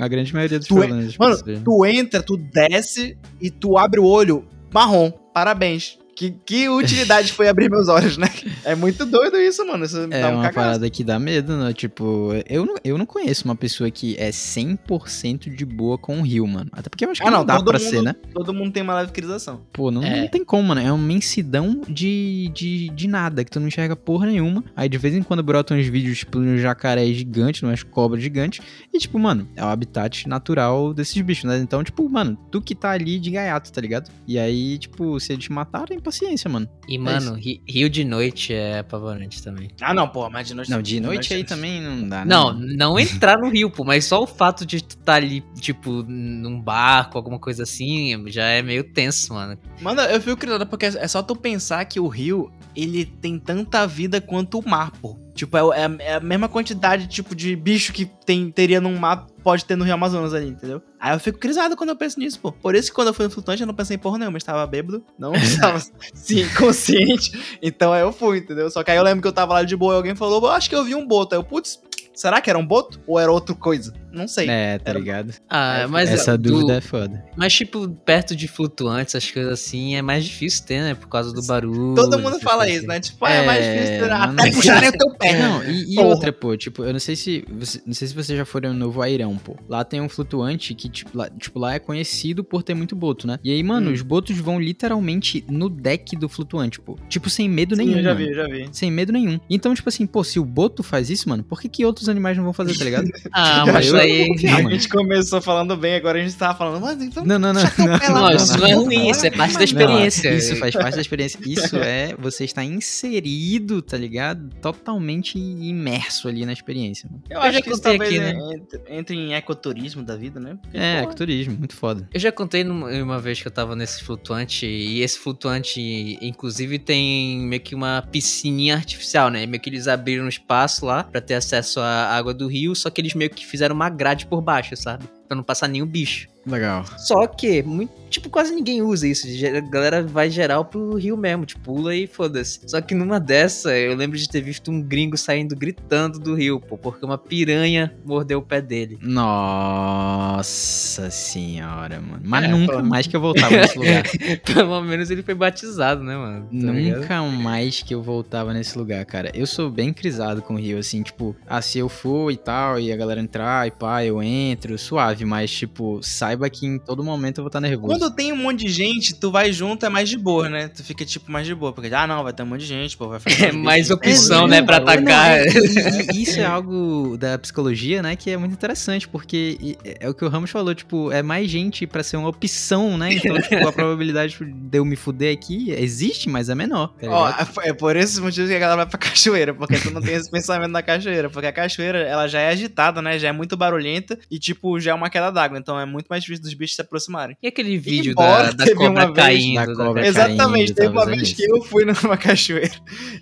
A: a grande maioria dos
C: Tu é-
A: problemas. das
C: Mano, tu entra, tu desce e tu abre o olho marrom. Parabéns. Que, que utilidade foi abrir meus olhos, né? É muito doido isso, mano. Isso me
A: É
C: dá um
A: uma
C: cagaço.
A: parada que dá medo, né? Tipo, eu não, eu não conheço uma pessoa que é 100% de boa com o rio, mano. Até porque eu acho que
C: Ah,
A: não,
C: não,
A: dá
C: todo
A: pra
C: mundo-
A: ser, né?
C: Todo mundo tem uma leve crisação.
A: Pô, não,
B: É.
A: não tem como, mano. É uma imensidão de, de, de nada, que tu não enxerga porra nenhuma. Aí de vez em quando brotam uns vídeos, tipo, um jacaré gigante, umas cobras gigantes. E, tipo, mano, é o habitat natural desses bichos, né? Então, tipo, mano, tu que tá ali de gaiato, tá ligado? E aí, tipo, se eles te matarem, paciência, mano.
B: E, mano, ri- rio de noite é apavorante também.
C: Ah, não, porra, mas de noite.
A: Não, de noite aí também não dá, né?
B: Não, não entrar no rio, pô, mas só o fato de tu tá ali, tipo, num barco, alguma coisa assim, já é meio tenso, mano.
C: Mano, eu fico criado porque é só tu pensar que o rio, ele tem tanta vida quanto o mar, pô. Tipo, é, é- é a mesma quantidade, tipo, de bicho que tem, teria num mar, pode ter no Rio Amazonas ali, entendeu? Aí eu fico crisado quando eu penso nisso, pô. Por isso que quando eu fui no flutuante eu não pensei em porra nenhuma, eu estava bêbado, não estava, sim, consciente. Então aí eu fui, entendeu? Só que aí eu lembro que eu tava lá de boa e alguém falou, "Eu acho que eu vi um boto. Aí eu, putz, será que era um boto? Ou era outra coisa? Não sei.
A: É, tá
C: Era-
A: ligado?
B: Ah,
C: É,
B: mas
A: Essa
B: do-
A: dúvida é foda.
B: Mas, tipo, perto de flutuantes, essas coisas assim, é mais difícil ter, né? Por causa do barulho.
C: Todo mundo fala
B: coisas
C: isso,
B: assim.
C: né? Tipo, ah, é mais
A: É,
C: difícil
A: mas
C: até
A: não-
C: puxarem o teu pé.
A: Não, e, e outra, pô, tipo, eu não sei se. você- não sei se vocês já foram no Novo Airão, pô. Lá tem um flutuante que, tipo lá, tipo, lá é conhecido por ter muito boto, né? E aí, mano,
C: Hum.
A: os botos vão literalmente no deck do flutuante, pô. Tipo, sem medo
C: Sim,
A: nenhum.
C: eu já
A: mano.
C: vi, eu já vi.
A: Sem medo nenhum. Então, tipo assim, pô, se o boto faz isso, mano, por que, que outros animais não vão fazer, tá ligado?
B: Ah, mas
A: eu-
B: aí.
A: eu
C: A gente começou falando bem, agora a gente tava falando, mas então.
A: Não, não, não. não,
B: isso não é ruim, isso é parte da
A: Não,
B: experiência.
A: isso faz parte da experiência. Isso é você está inserido, tá ligado? Totalmente imerso ali na experiência. Mano.
C: Eu
B: Eu já
C: acho que isso
B: contei aqui,
C: né, entre, entre em ecoturismo da vida, né? Porque,
A: É,
C: pô,
A: ecoturismo, muito foda.
B: Eu já contei numa uma vez que eu tava nesse flutuante, e esse flutuante, inclusive, tem meio que uma piscininha artificial, né? Meio que eles abriram um espaço lá pra ter acesso à água do rio, só que eles meio que fizeram uma grade por baixo, sabe? Pra não passar nenhum bicho.
A: Legal.
B: Só que, muito, tipo, quase ninguém usa isso. A galera vai geral pro rio mesmo, tipo, pula e foda-se. Só que numa dessa, eu lembro de ter visto um gringo saindo gritando do rio, pô, porque uma piranha mordeu o pé dele.
A: Nossa senhora, mano. Mas
B: É,
A: nunca
B: pô.
A: mais que eu voltava nesse lugar.
B: Pelo menos ele foi batizado, né, mano? Tá ligado?
A: nunca mais que eu voltava nesse lugar, cara. Eu sou bem crisado com o Rio, assim, tipo, ah, se eu for e tal, e a galera entrar e pá, eu entro, suave, mas, tipo, saiba que em todo momento eu vou estar nervoso.
C: Quando tem um monte de gente, tu vai junto, é mais de boa, né? Tu fica, tipo, mais de boa. Porque, ah, não, vai ter um monte de gente, pô, vai fazer.
B: É mais opção,
C: É,
B: né,
C: não,
B: pra
C: não,
B: atacar.
A: Não, isso é algo da psicologia, né, que é muito interessante, porque é o que o Ramos falou, tipo, é mais gente pra ser uma opção, né? Então, tipo, a probabilidade de eu me fuder aqui existe, mas é menor. tá
C: Ó, é por esses motivos que a galera vai pra cachoeira, porque tu não tem esse pensamento na cachoeira, porque a cachoeira, ela já é agitada, né, já é muito barulhenta e, tipo, já é uma queda d'água, então é muito mais difícil dos bichos se aproximarem.
B: E aquele vídeo
C: Embora
B: da, da
C: teve
B: cobra caindo.
A: Da cobra
C: Exatamente,
A: caindo,
C: teve
A: tava
C: uma vez
A: isso.
C: que eu fui numa cachoeira,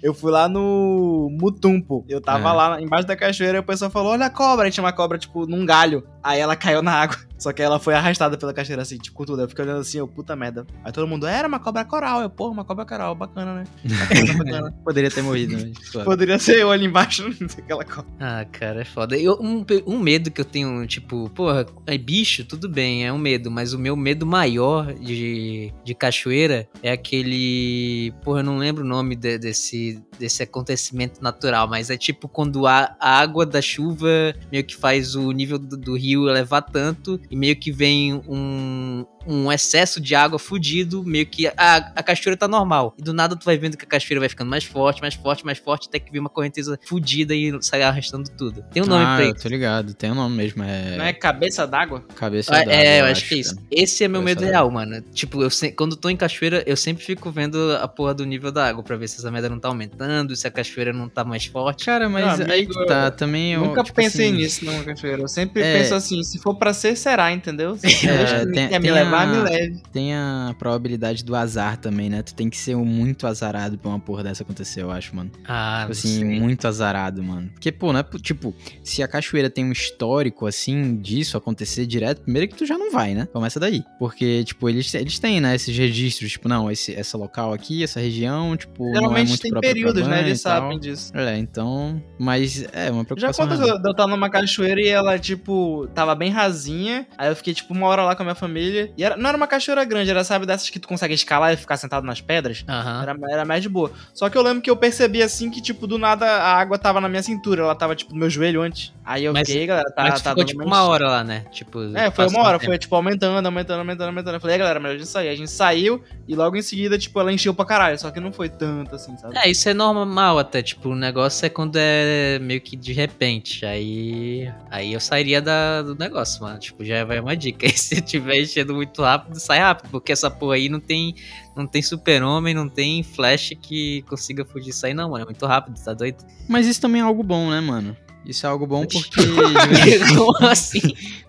C: eu fui lá no Mutumpo, eu tava
A: É.
C: lá embaixo da cachoeira e o pessoal falou, olha a cobra, aí tinha uma cobra, tipo, num galho, aí ela caiu na água. Só que ela foi arrastada pela cachoeira, assim, tipo, com tudo. Eu fiquei olhando assim, eu, puta merda. Aí todo mundo, era uma cobra coral. Eu, porra, uma cobra coral, bacana, né? Bacana, bacana.
A: Poderia ter morrido, mas. suave.
C: Poderia ser eu ali embaixo daquela cobra.
B: Ah, cara, é foda. Eu, um, um medo que eu tenho, tipo, porra, é bicho, tudo bem, é um medo, mas o meu medo maior de, de cachoeira é aquele. Porra, eu não lembro o nome de- desse, desse acontecimento natural, mas é tipo quando a, a água da chuva meio que faz o nível do, do rio elevar tanto e meio que vem um. Um excesso de água fudido, meio que a, a cachoeira tá normal. E do nada tu vai vendo que a cachoeira vai ficando mais forte, mais forte, mais forte, até que vem uma correnteza fudida e sai arrastando tudo. Tem um nome
A: ah,
B: pra isso.
A: tô ligado, tem um nome mesmo, é.
C: Não é cabeça d'água?
A: Cabeça
B: Ah,
A: d'água,
B: é, eu acho que é
A: cara.
B: isso. Esse é meu
A: Cabeça
B: medo real, mano. Tipo, eu se- quando tô em cachoeira, eu sempre fico vendo a porra do nível da água pra ver se essa merda não tá aumentando, se a cachoeira não tá mais forte.
A: Cara, mas
C: Meu
A: aí
C: amigo,
A: que tá, também eu.
C: Nunca
A: tipo
C: pensei
A: assim,
C: nisso numa cachoeira. Eu sempre
A: É.
C: penso assim, se for pra ser, será, entendeu? Se
A: É, tem- tem
C: levar, me leve.
A: Tem a probabilidade do azar também, né? Tu tem que ser muito azarado pra uma porra dessa acontecer, eu acho, mano.
B: Ah,
A: Tipo assim,
B: sei.
A: muito azarado, mano. Porque, pô, não é. po- Tipo, se a cachoeira tem um histórico, assim, disso acontecer direto, primeiro que tu já não vai, né? Começa daí. Porque, tipo, eles, eles têm, né, esses registros, tipo, não, esse, essa local aqui, essa região, tipo, não é
C: Geralmente
A: muito
C: tem períodos, né? Eles sabem disso.
A: É, então. Mas é uma
C: Já
A: preocupação.
C: aconteceu
A: real.
C: de eu estar numa cachoeira e ela, tipo, tava bem rasinha. Aí eu fiquei, tipo, uma hora lá com a minha família. E era- não era uma cachoeira grande, era, sabe, dessas que tu consegue escalar e ficar sentado nas pedras.
B: Aham.
C: Era, era mais de boa. Só que eu lembro que eu percebi assim que, tipo, do nada a água tava na minha cintura. Ela tava, tipo, no meu joelho antes. Aí eu
B: Mas-
C: fiquei, galera, tá,
B: Mas
C: tá
B: ficou tipo uma hora lá, né? Tipo,
C: É, foi uma hora,
B: tempo.
C: foi tipo aumentando, aumentando, aumentando, aumentando. Eu falei, "É, galera, melhor a gente sair. A gente saiu e logo em seguida, tipo, ela encheu pra caralho. Só que não foi tanto assim, sabe?
B: É, isso é normal até, tipo, o negócio é quando é meio que de repente, aí aí eu sairia da, do negócio, mano, tipo, já vai uma dica, e se tiver enchendo muito rápido, sai rápido, porque essa porra aí não tem, não tem super-homem, não tem flash que consiga fugir aí não, mano, é muito rápido, tá doido?
A: Mas isso também é algo bom, né, mano? Isso é algo bom porque.
B: Como assim?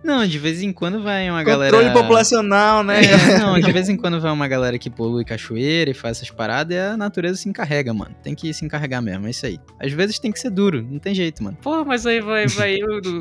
A: Não, de vez em quando vai uma
C: Controle
A: galera.
C: populacional, né?
A: É, não, de vez em quando vai uma galera que polui cachoeira e faz essas paradas e a natureza se encarrega, mano. Tem que se encarregar mesmo, é isso aí. Às vezes tem que ser duro, não tem jeito, mano.
B: Porra, mas aí vai, vai eu no,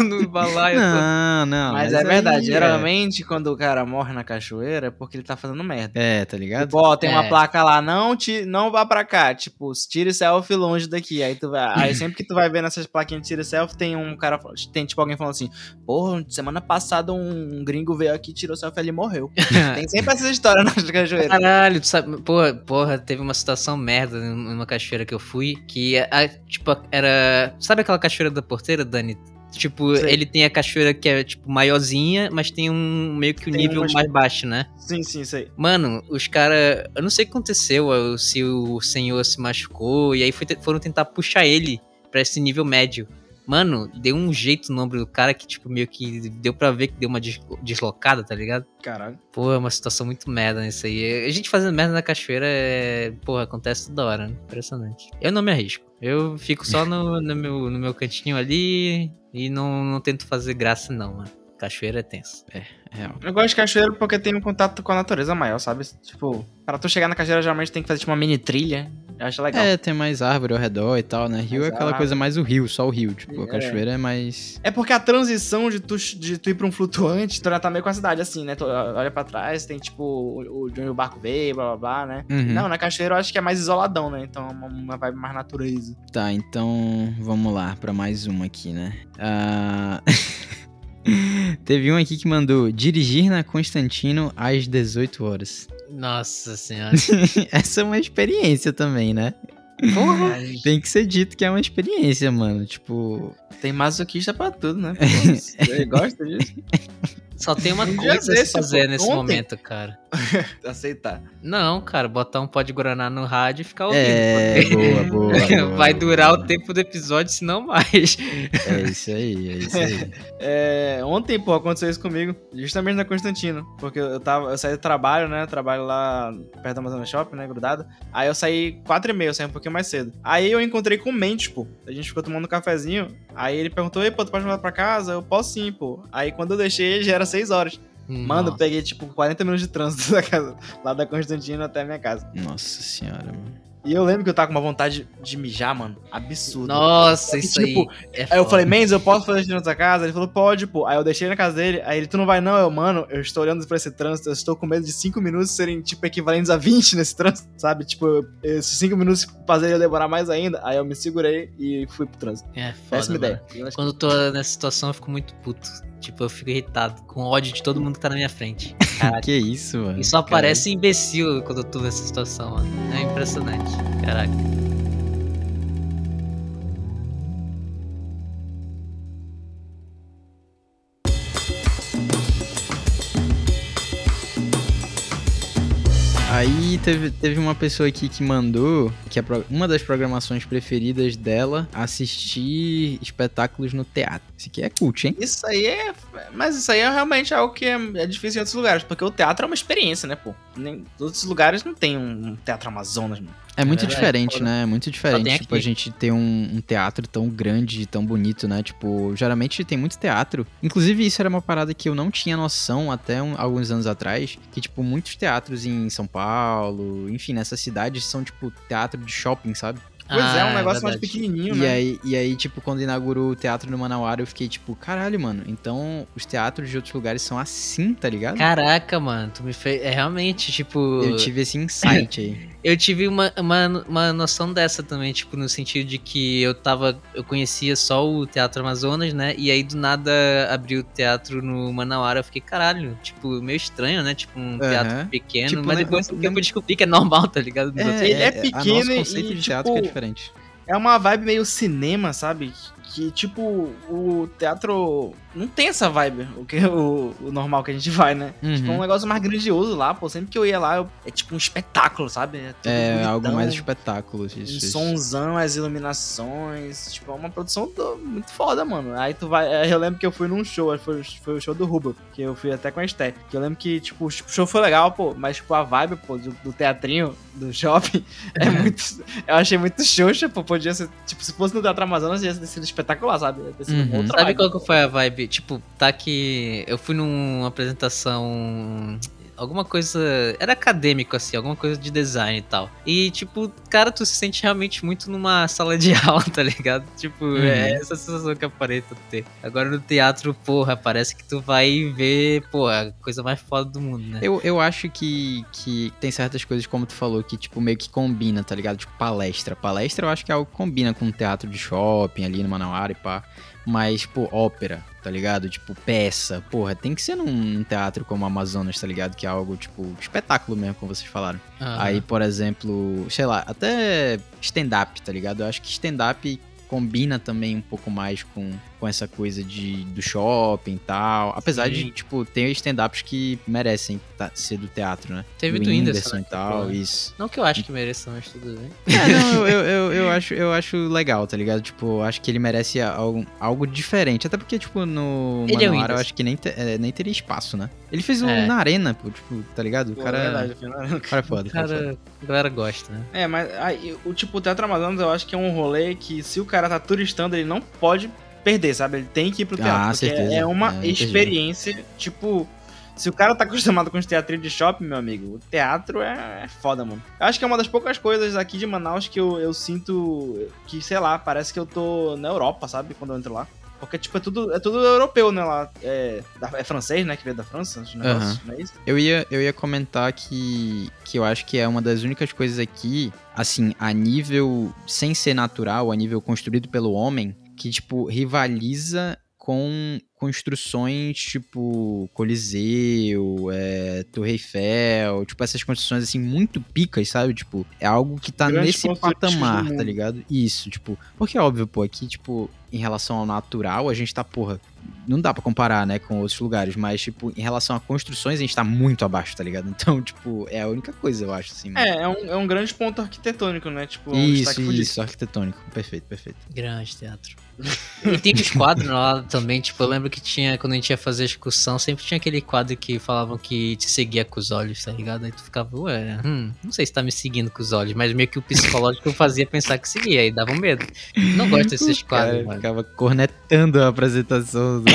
B: no, no balaio.
A: Não, não.
C: Mas, é
A: aí
C: verdade,
A: é-
C: geralmente quando o cara morre na cachoeira é porque ele tá fazendo merda.
A: É, tá ligado?
C: Tipo, ó, tem uma
B: É.
C: placa lá, não, ti, não vá pra cá. Tipo, tire selfie longe daqui. Aí tu vai. Aí sempre que tu vai ver nessas plaquinhas de tire selfie, tem um cara. Tem tipo alguém falando assim: Porra, semana passada um gringo veio aqui, tirou selfie ali e morreu. tem sempre essas histórias nas cachoeiras.
B: Caralho, tu sabe, porra, porra, teve uma situação merda numa cachoeira que eu fui, que, a, tipo, era... Sabe aquela cachoeira da porteira, Dani? Tipo,
C: Sei.
B: ele tem a cachoeira que é, tipo, maiorzinha, mas tem um meio que o
C: Tem
B: nível mais baixo, né?
C: Sim, sim, aí.
B: Mano, os caras... Eu não sei o que aconteceu, se o senhor se machucou, e aí foi foram tentar puxar ele pra esse nível médio. Mano, deu um jeito no ombro do cara que, tipo, meio que deu pra ver que deu uma des- deslocada, tá ligado?
C: Caralho.
B: Pô, é uma situação muito merda nisso aí. A gente fazendo merda na cachoeira é. Porra, acontece toda hora, né? Impressionante. Eu não me arrisco. Eu fico só no, no meu, no meu cantinho ali e não, não tento fazer graça, não, mano. Cachoeira é tenso.
A: Real.
C: Eu gosto de cachoeira porque tem um contato com a natureza maior, sabe? Tipo, pra tu chegar na cachoeira, geralmente tem que fazer tipo uma mini trilha. Eu acho legal.
A: É, tem mais árvore ao redor e tal, né? Rio é aquela
C: Exato.
A: coisa mais o rio, só o rio. Tipo, a
C: É.
A: cachoeira é mais.
C: É porque a transição de tu, de tu ir pra um flutuante, tu já tá meio com a cidade assim, né? Tu olha pra trás, tem tipo o, o de onde o barco veio, blá blá blá, né?
A: Uhum.
C: Não, na cachoeira eu acho que é mais isoladão, né? Então é uma, uma vibe mais natureza.
A: Tá, então vamos lá pra mais uma aqui, né? Ah, Teve um aqui que mandou dirigir na Constantino às 18 horas.
B: Nossa senhora.
A: Essa é uma experiência também, né?
B: Porra!
A: Tem que ser dito que é uma experiência, mano. Tipo,
C: Tem masoquista pra tudo, né? Você gosta disso?
B: Só tem uma
C: Um
B: coisa a se
C: desse,
B: fazer nesse
C: ontem.
B: momento, cara.
C: Aceitar.
B: Não, cara, botar um pó de Guaraná no rádio e ficar ouvindo.
A: é, boa, boa, boa.
B: Vai durar
A: boa.
B: o tempo do episódio, se não mais.
A: É isso aí, é isso aí.
C: É, ontem, pô, aconteceu isso comigo. Justamente na Constantino. Porque eu tava. Eu saí do trabalho, né? Trabalho lá perto da Amazônia Shopping, né? Grudado. Aí eu saí quatro e meia, eu saí um pouquinho mais cedo. Aí eu encontrei com o Mendes, pô. A gente ficou tomando um cafezinho. Aí ele perguntou: Ei, pô, tu pode voltar pra casa? Eu posso sim, pô. Aí quando eu deixei ele, já era seis horas. Mano, eu
B: Nossa.
C: peguei tipo 40 minutos de trânsito da casa, lá da Constantino até a minha casa.
A: Nossa senhora, mano.
C: E eu lembro que eu tava com uma vontade de mijar, mano. Absurdo.
B: Nossa,
C: E,
B: isso
C: tipo,
B: aí. É
C: Aí eu falei, Mendes, eu posso fazer xixi na tua casa? Ele falou, pode, pô. Aí eu deixei na casa dele, aí ele, tu não vai não? Eu, mano, eu estou olhando pra esse trânsito, eu estou com medo de 5 minutos serem, tipo, equivalentes a 20 nesse trânsito, sabe? Tipo, eu- esses 5 minutos fazeriam demorar mais ainda. Aí eu me segurei e fui pro trânsito.
B: É foda,
C: Péssima
B: mano.
C: ideia.
B: Quando eu tô nessa situação, eu fico muito puto. Tipo, eu fico irritado, com ódio de todo mundo que tá na minha frente. Caraca.
A: Que isso, mano.
B: E só aparece imbecil quando eu tô nessa situação, mano. É impressionante. Caraca.
A: Aí teve, teve uma pessoa aqui que mandou que pro- uma das programações preferidas dela assistir espetáculos no teatro. Isso aqui é cult, hein?
C: Isso aí é. Mas isso aí é realmente algo que é, é difícil em outros lugares, porque o teatro é uma experiência, né, pô? Nem, outros lugares não tem um teatro Amazonas, mano.
A: É muito
B: verdade,
A: diferente,
B: foda.
A: né? É muito diferente, tipo, a gente ter um, um teatro tão grande e tão bonito, né? Tipo, geralmente tem muito teatro. Inclusive, isso era uma parada que eu não tinha noção até um- alguns anos atrás. Que, tipo, muitos teatros em São Paulo, enfim, nessas cidades são, tipo, teatro de shopping, sabe?
C: Pois é,
B: Ah,
C: um negócio mais
B: verdade.
C: pequenininho,
A: E
C: né?
A: aí, e aí, tipo, quando inaugurou o teatro no Manauara, eu fiquei tipo, caralho, mano, então os teatros de outros lugares são assim, tá ligado?
B: Caraca, mano, tu me fez. É realmente, tipo.
A: Eu tive esse insight aí.
B: Eu tive uma, uma, uma noção dessa também, tipo, no sentido de que eu tava. Eu conhecia só o Teatro Amazonas, né? E aí do nada abriu o teatro no Manauara. Eu fiquei, caralho, tipo, meio estranho, né? Tipo, um teatro
A: Aham.
B: pequeno.
A: Tipo,
B: mas depois
A: não-
B: eu descobri que é normal, tá ligado? Outros-
C: Ele é
A: a
C: pequeno
A: nosso conceito
C: e,
A: de teatro que é
C: tipo,
A: diferente.
C: É uma vibe meio cinema, sabe? Que, tipo, o teatro não tem essa vibe, o, que, o, o normal que a gente vai, né?
A: Uhum.
C: Tipo, é um negócio mais grandioso lá, pô. Sempre que eu ia lá, eu- é tipo um espetáculo, sabe? É,
A: É algo mais espetáculo,
C: Um
A: isso. isso.
C: sonzão, as iluminações. Tipo, é uma produção do- muito foda, mano. Aí tu vai. é, Eu lembro que eu fui num show, foi, foi o show do Rubel, que eu fui até com a Esté. Que eu lembro que, tipo, o show foi legal, pô, mas, tipo, a vibe, pô, do, do teatrinho, do shopping, é muito. Eu achei muito xoxa, pô. Podia ser. Tipo, se fosse no Teatro Amazonas, ia ter sido espetacular, sabe?
A: Uhum.
B: Sabe
C: vibe.
B: qual que foi a vibe? Tipo, tá que. Eu fui numa apresentação. Alguma coisa. Era acadêmico, assim, alguma coisa de design e tal. E, tipo, cara, tu se sente realmente muito numa sala de aula, tá ligado? Tipo,
A: Uhum.
B: é essa sensação que aparenta ter. Agora no teatro, porra, parece que tu vai ver, porra, a coisa mais foda do mundo, né?
A: Eu, eu acho que, que tem certas coisas, como tu falou, que, tipo, meio que combina, tá ligado? Tipo, palestra. Palestra eu acho que é algo que combina com teatro de shopping ali no Manauara e pá. Mas, pô, ópera, tá ligado? Tipo, peça. Porra, tem que ser num, teatro como Amazonas, tá ligado? Que é algo, tipo, espetáculo mesmo, como vocês falaram.
B: Aham.
A: Aí, por exemplo, sei lá, até stand-up, tá ligado? Eu acho que stand-up combina também um pouco mais com, com essa coisa de, do shopping e tal. Apesar de,
B: Sim.
A: tipo, ter stand-ups que merecem tá- ser do teatro, né?
B: Teve
A: do
B: do Whindersson,
A: e tal, isso.
B: Não que eu acho que mereça, mas tudo bem.
A: É, não, eu, eu, eu, acho, eu acho legal, tá ligado? Tipo, eu acho que ele merece algo, algo diferente. Até porque, tipo, no
B: Ele é o
A: Manauara eu acho que nem, te- é, nem teria espaço, né? Ele fez o
B: É.
A: na arena, pô, tipo, tá ligado? O cara,
C: é verdade,
A: o cara é foda. o cara é foda.
B: A galera gosta, né?
C: É, mas aí, o tipo, o Teatro Amazonas eu acho que é um rolê que se o cara tá turistando, ele não pode perder, sabe? Ele tem que ir pro teatro.
A: Ah,
C: porque
A: certeza.
C: é uma
A: É, entendi.
C: experiência, tipo. Se o cara tá acostumado com os teatrinhos de shopping, meu amigo, o teatro é, é foda, mano. Eu acho que é uma das poucas coisas aqui de Manaus que eu, eu sinto que, sei lá, parece que eu tô na Europa, sabe? Quando eu entro lá. Porque, tipo, é tudo, é tudo europeu, né? Lá é, é francês, né? Que veio da França, os negócios, não é isso?
A: Eu ia, eu ia comentar que, que eu acho que é uma das únicas coisas aqui, assim, a nível sem ser natural, a nível construído pelo homem, que, tipo, rivaliza com construções tipo Coliseu, é, Torre Eiffel, tipo essas construções assim muito picas, sabe? Tipo, é algo que tá
C: Grandes
A: nesse patamar, tá ligado? Isso, tipo, porque é óbvio, pô, aqui, tipo, em relação ao natural, a gente tá, porra, não dá pra comparar, né, com outros lugares, mas, tipo, em relação a construções, a gente tá muito abaixo, tá ligado? Então, tipo, é a única coisa, eu acho, assim. mano.
C: É, é um, é um grande ponto arquitetônico, né? Tipo, um
A: isso, isso, arquitetônico. Perfeito, perfeito.
B: Grande teatro. E tem os quadros lá também, tipo, eu lembro que tinha, quando a gente ia fazer excursão, sempre tinha aquele quadro que falavam que te seguia com os olhos, tá ligado? Aí tu ficava, ué, hum, não sei se tá me seguindo com os olhos, mas meio que o psicológico fazia pensar que seguia, aí dava um medo. Não gosto desses
A: O cara
B: quadros, mano.
A: ficava cornetando a apresentação. do-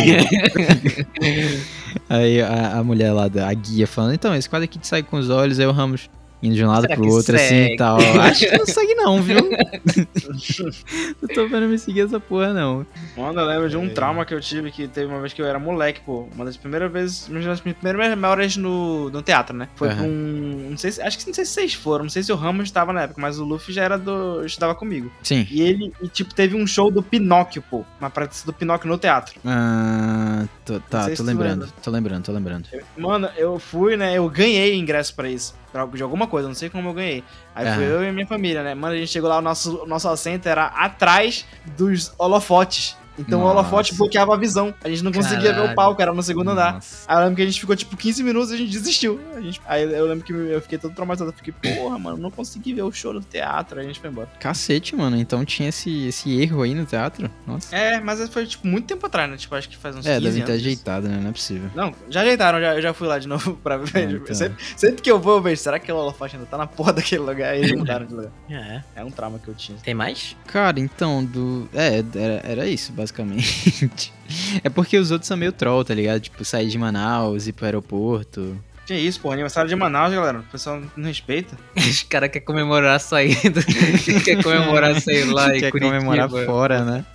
A: Aí a, a mulher lá, da, a guia, falando, então, esse quadro aqui te sai com os olhos, aí o Ramos, indo de um lado
B: Será
A: pro outro assim
B: segue?
A: e tal. Acho que não segue não, viu? não tô vendo me seguir essa porra não.
C: Mano, eu lembro de um
A: É.
C: trauma que eu tive que teve uma vez que eu era moleque, pô. Uma das primeiras vezes, uma das minhas primeiras memórias no, no teatro, né? Foi
A: Aham.
C: pra um. Não sei se, acho que não sei se vocês foram, não sei se o Ramos estava na época, mas o Luffy já era do. estudava comigo.
A: Sim.
C: E ele, e, tipo, teve um show do Pinóquio, pô. Uma apresentação do Pinóquio no teatro.
A: Ah, tô, tá, tô
C: se tu
A: lembrando,
C: lembra.
A: tô lembrando, tô lembrando.
C: Mano, eu fui, né? Eu ganhei ingresso pra isso. De alguma coisa, não sei como eu ganhei. Aí fui
A: Aham.
C: eu e minha família, né? Mano, a gente chegou lá, o nosso, o nosso assento era atrás dos holofotes. Então o
A: Nossa.
C: holofote bloqueava a visão. A gente não conseguia ver
B: Caralho.
C: o palco, era no segundo andar.
A: Nossa.
C: Aí eu lembro que a gente ficou tipo 15 minutos e a gente desistiu. A gente- aí eu lembro que eu fiquei todo traumatizado. Eu fiquei, porra, mano, não consegui ver o show no teatro. Aí a gente foi embora.
A: Cacete, mano. Então tinha esse, esse erro aí no teatro? Nossa.
C: É, mas foi tipo muito tempo atrás, né? Tipo, acho que faz uns
A: É,
C: 15
A: deve ter ajeitado, né? Não é possível.
C: Não, já ajeitaram, já, eu já fui lá de novo pra ver.
A: Ah, então.
C: sempre, sempre que eu vou, eu vejo, será que aquele holofote ainda tá na porra daquele lugar? Aí eles mudaram de lugar.
B: É.
C: É um trauma que eu tinha.
B: Tem mais?
A: Cara, então, do. É, era, era isso, basicamente. É porque os outros são meio troll, tá ligado? Tipo, sair de Manaus, ir pro aeroporto.
C: Que isso, pô, aniversário de Manaus, galera. O pessoal não respeita.
B: Os caras querem comemorar a saída. quer comemorar, sei lá, em
A: Quer
B: Curitiba.
A: comemorar fora, né?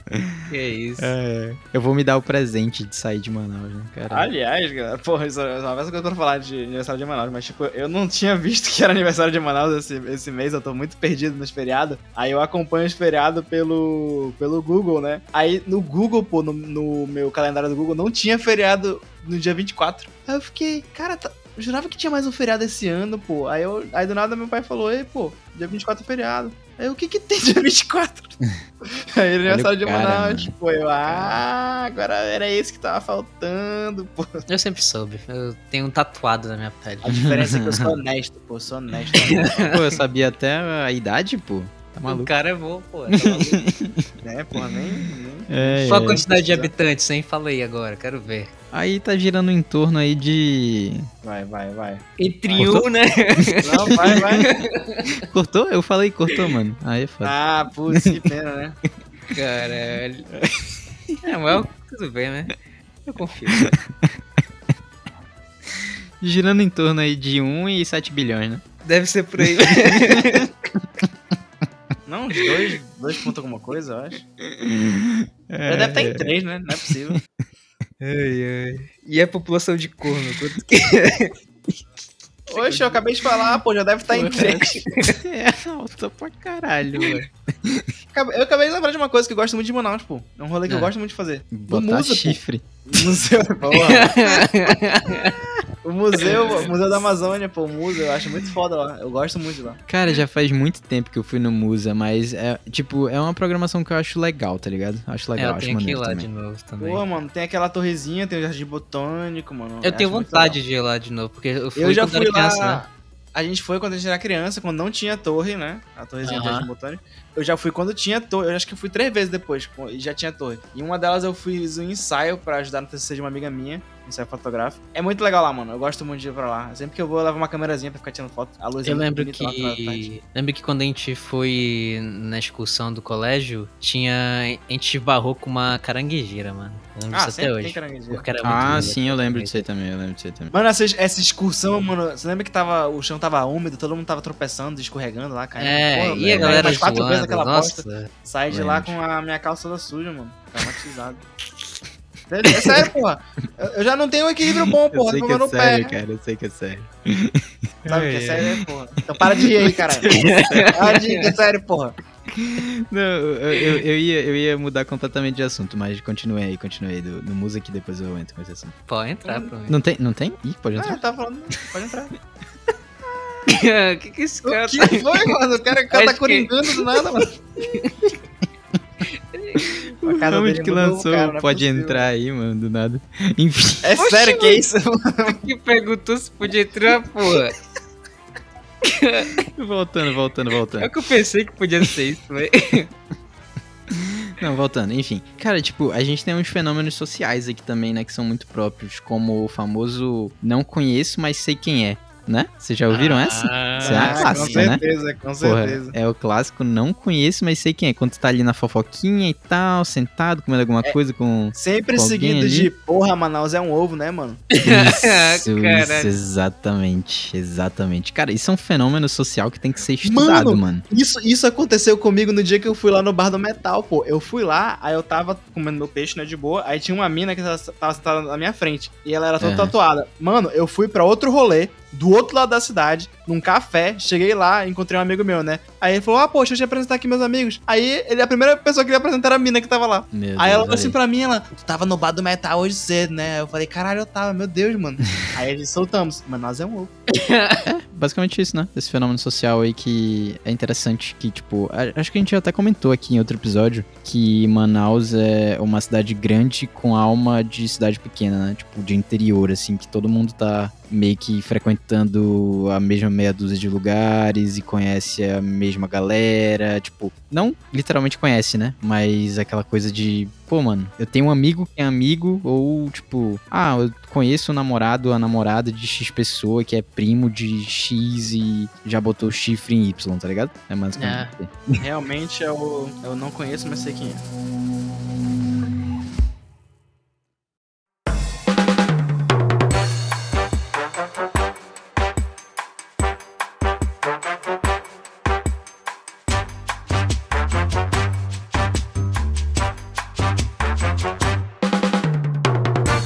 B: Que isso.
A: É. Eu vou me dar o presente de sair de Manaus, né, cara?
C: Aliás, galera, porra, isso é uma vez que eu tô pra falar de aniversário de Manaus, mas tipo, eu não tinha visto que era aniversário de Manaus esse, esse mês, eu tô muito perdido nos feriados. Aí eu acompanho os feriados pelo, pelo Google, né? Aí no Google, pô, no, no meu calendário do Google, não tinha feriado no dia 24. Aí eu fiquei, cara, tá- jurava que tinha mais um feriado esse ano, pô. Aí, eu, aí do nada meu pai falou, ei, pô, dia 24 é feriado. Aí o que que tem dia 24? aí aniversário de Manaus,
A: mano.
C: pô, eu, ah, agora era esse que tava faltando, pô.
B: Eu sempre soube. Eu tenho um tatuado na minha pele.
C: A diferença é que eu sou honesto, pô, eu sou honesto.
A: Pô, eu sabia até a idade, pô. Tá
B: O
A: maluco?
B: cara é bom, pô. Tá
C: né, pô, nem... nem...
A: É,
B: Qual a
A: é.
B: quantidade de habitantes, hein? Fala aí agora, quero ver.
A: Aí tá girando em torno aí de.
C: Vai, vai, vai.
B: Entre
A: Cortou?
B: um, né?
C: Não, vai, vai.
A: Cortou? Eu falei cortou, mano. Aí é foda.
C: Ah, putz, que pena, né?
B: Caralho. É, mas tudo bem, né? Eu confio.
A: Girando em torno aí de 1 e 7 bilhões, né?
B: Deve ser por aí.
C: Não, uns dois, dois pontos alguma coisa, eu acho.
A: É,
C: Já deve estar em três, né? Não é possível.
B: Ai, ai. E a população de corno? Quanto que
C: Oxe, eu acabei de falar, pô, já deve estar em três.
A: É alta pra caralho, mano.
C: Acabei- Eu acabei de lembrar de uma coisa que eu gosto muito de Manaus, pô. É um rolê que eu
B: Ah.
C: gosto muito de fazer.
A: Botar
C: Musa,
A: chifre.
C: Museu, porra. O museu, o museu da Amazônia, pô, o museu, eu acho muito foda lá. Eu gosto muito de lá.
A: Cara, já faz muito tempo que eu fui no Musa, mas é, tipo, é uma programação que eu acho legal, tá ligado? Acho
B: É,
A: legal,
B: eu
A: acho
B: tenho que ir lá
A: também.
B: de novo também.
C: Pô, mano, tem aquela torrezinha, tem o jardim botânico, mano.
B: eu tenho
C: acho muito
B: vontade de ir lá de novo, porque eu fui
C: Eu já
B: quando
C: fui
B: era criança,
C: lá.
B: né?
C: A gente foi quando a gente era criança, quando não tinha torre, né? A torrezinha do. Jardim Botânico. Eu já fui quando tinha torre. Eu acho que eu fui três vezes depois e já tinha torre. E uma delas eu fiz um ensaio pra ajudar no TCC de uma amiga minha. Ensaio fotográfico. É muito legal lá, mano. Eu gosto muito de ir pra lá. Sempre que eu vou, eu levo uma câmerazinha pra ficar tirando foto. A luz é
B: Eu
C: muito
B: lembro
C: bonita lá
B: que. Lembro que quando a gente foi na excursão do colégio, tinha. A gente esbarrou com uma caranguejeira, mano. Eu lembro
C: Ah,
B: disso até hoje. Porque era muito
A: Ah, sim, eu lembro disso aí também, eu lembro disso aí também.
C: Mano, essa, essa excursão, mano, você lembra que tava, o chão tava úmido, todo mundo tava tropeçando, escorregando lá, caindo.
B: É,
C: Pô,
B: e a galera
C: faz quatro vezes
B: zoando,
C: aquela
B: nossa.
C: bosta. Saí de lá com a minha calça toda suja, mano. Traumatizado. Sério, É sério, porra. Eu, eu já não tenho um equilíbrio bom,
A: Eu
C: porra.
A: sei
C: Tô
A: que é sério,
C: pé.
A: cara, eu sei que é sério.
C: Sabe o que é sério, né, porra? Então para de rir aí, caralho. Para de rir, que é sério, porra.
A: Não, eu, eu, eu ia, eu ia mudar completamente de assunto, mas continue aí, continue aí do, do Musa que depois eu entro com esse assunto.
B: Pode entrar mim.
A: Não tem? Não tem? Ih, pode
C: Ah,
A: entrar.
C: tá falando. Pode entrar.
B: O que que esse cara
C: O que foi, mano? O cara, o cara tá
B: que-
C: coringando do nada, mano. A
A: O
C: casa dele
A: que lançou
C: cara, é
A: pode entrar aí, mano, do nada. Enfim.
C: É sério que é isso?
B: que perguntou se podia entrar, porra?
A: Voltando, voltando,
B: É
A: voltando.
B: o que eu pensei que podia ser isso, velho.
A: Não, voltando, enfim. Cara, tipo, a gente tem uns fenômenos sociais aqui também, né, que são muito próprios, como o famoso não conheço, mas sei quem é. Né? Vocês já ouviram essa?
B: Ah,
A: Isso é uma
C: Ah,
A: clássica,
C: com
A: né?
C: certeza, com
A: Porra,
C: certeza.
A: é o clássico, não conheço, mas sei quem é. Quando tu tá ali na fofoquinha e tal, sentado, comendo alguma
C: É.
A: coisa com.
C: Sempre
A: Com
C: seguido
A: ali?
C: de porra, Manaus é um ovo, né, mano?
A: Isso, isso, exatamente, exatamente. Cara, isso é um fenômeno social que tem que ser estudado,
C: Mano,
A: mano.
C: Isso, isso aconteceu comigo no dia que eu fui lá no bar do metal, pô. Eu fui lá, aí eu tava comendo meu peixe, né, de boa. Aí tinha uma mina que tava, tava sentada na minha frente. E ela era toda
A: É.
C: tatuada. Mano, eu fui pra outro rolê, do outro lado da cidade, num café. Cheguei lá, encontrei um amigo meu, né? Aí ele falou: Ah, poxa, deixa eu te apresentar aqui meus amigos. Aí ele, a primeira pessoa que ele ia apresentar era a mina que tava lá.
A: Meu
C: Aí ela
A: Deus,
C: falou assim pra mim, ela, tu tava no bar do metal hoje cedo, né? Eu falei, caralho, eu tava, meu Deus, mano. aí gente soltamos, mas nós é um
A: aí. Basicamente isso, né? Esse fenômeno social aí que é interessante, que, tipo, acho que a gente até comentou aqui em outro episódio que Manaus é uma cidade grande com alma de cidade pequena, né? Tipo, de interior, assim, que todo mundo tá meio que frequentando a mesma meia dúzia de lugares e conhece a mesma galera, tipo, não literalmente conhece, né? Mas aquela coisa de, pô, mano, eu tenho um amigo que é amigo, ou tipo, ah, eu conheço o namorado, a namorada de X pessoa que é primo de X e já botou chifre em Y, tá ligado? É mais
B: É.
C: Realmente eu, eu não conheço, mas sei quem é.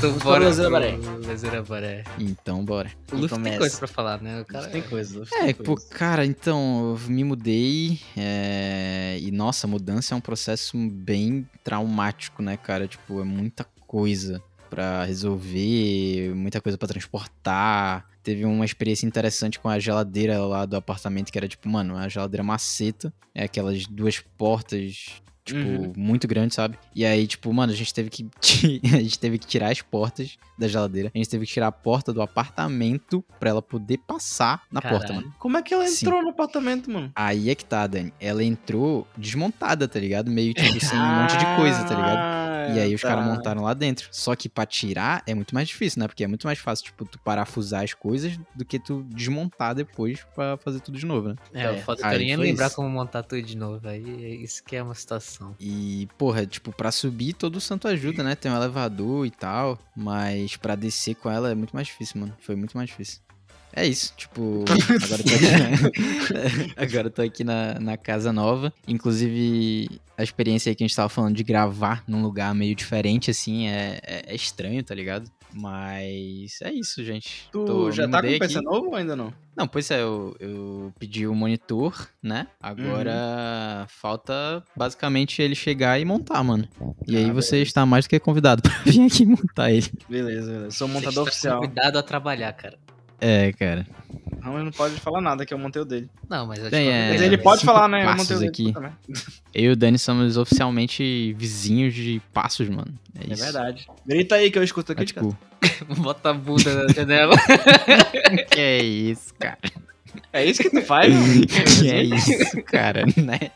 B: Então
C: pro
B: bora
C: Lezeira Baré.
B: Lezeira Baré.
A: Então, bora.
B: O Luffy tem
C: começa?
B: coisa pra falar, né? O cara
C: tem coisa.
A: É, pô, cara, então, eu me mudei é, e, nossa, mudança é um processo bem traumático, né, cara? Tipo, é muita coisa pra resolver, muita coisa pra transportar. Teve uma experiência interessante com a geladeira lá do apartamento, que era tipo, mano, a geladeira maceta, é aquelas duas portas tipo,
C: Uhum.
A: muito grande, sabe? E aí, tipo, mano, a gente teve que a gente teve que tirar as portas da geladeira. A gente teve que tirar a porta do apartamento pra ela poder passar na porta,
B: Caralho.
A: mano.
C: Como é que ela
A: Sim.
C: entrou no apartamento, mano?
A: Aí é que tá, Dani. Ela entrou desmontada, tá ligado? Meio tipo sem um monte de coisa, tá ligado? E aí os
C: tá.
A: caras montaram lá dentro. Só que pra tirar é muito mais difícil, né? Porque é muito mais fácil, tipo, tu parafusar as coisas do que tu desmontar depois pra fazer tudo de novo, né?
B: É, o
C: É,
B: foda é que eu nem lembrar
A: isso.
B: como montar tudo de novo. Aí é isso que é uma situação.
A: E, porra, tipo, pra subir todo o santo ajuda, né? Tem um elevador e tal. Mas pra descer com ela é muito mais difícil, mano. Foi muito mais difícil. É isso, tipo, agora eu tô aqui, agora eu tô aqui na, na casa nova. Inclusive, a experiência aí que a gente tava falando de gravar num lugar meio diferente, assim, é, é, é estranho, tá ligado? Mas é isso, gente.
C: Tu
A: Tô-
C: já tá com o PC
A: aqui.
C: novo ou ainda não?
A: Não, pois é, eu, eu pedi o monitor, né? Agora falta basicamente ele chegar e montar, mano. E aí
C: Ah,
A: você está mais do que convidado pra vir aqui montar ele.
C: Beleza, beleza. Sou
B: Você
C: montador
B: está
C: oficial.
B: convidado a trabalhar, cara.
A: É, cara.
C: Ramos não pode falar nada que eu montei o dele.
B: Não, mas eu te
A: Bem, é,
C: Mas ele pode falar, né? Eu montei o dele
A: aqui.
C: também.
A: Eu e o Dani somos oficialmente vizinhos de passos, mano. É,
C: É
A: isso.
C: verdade. Grita aí que eu escuto aqui
A: É
C: de casa.
A: tipo,
B: Bota a bunda na janela.
A: que é isso, cara?
C: É isso que tu faz, mano?
A: que é isso, cara, né?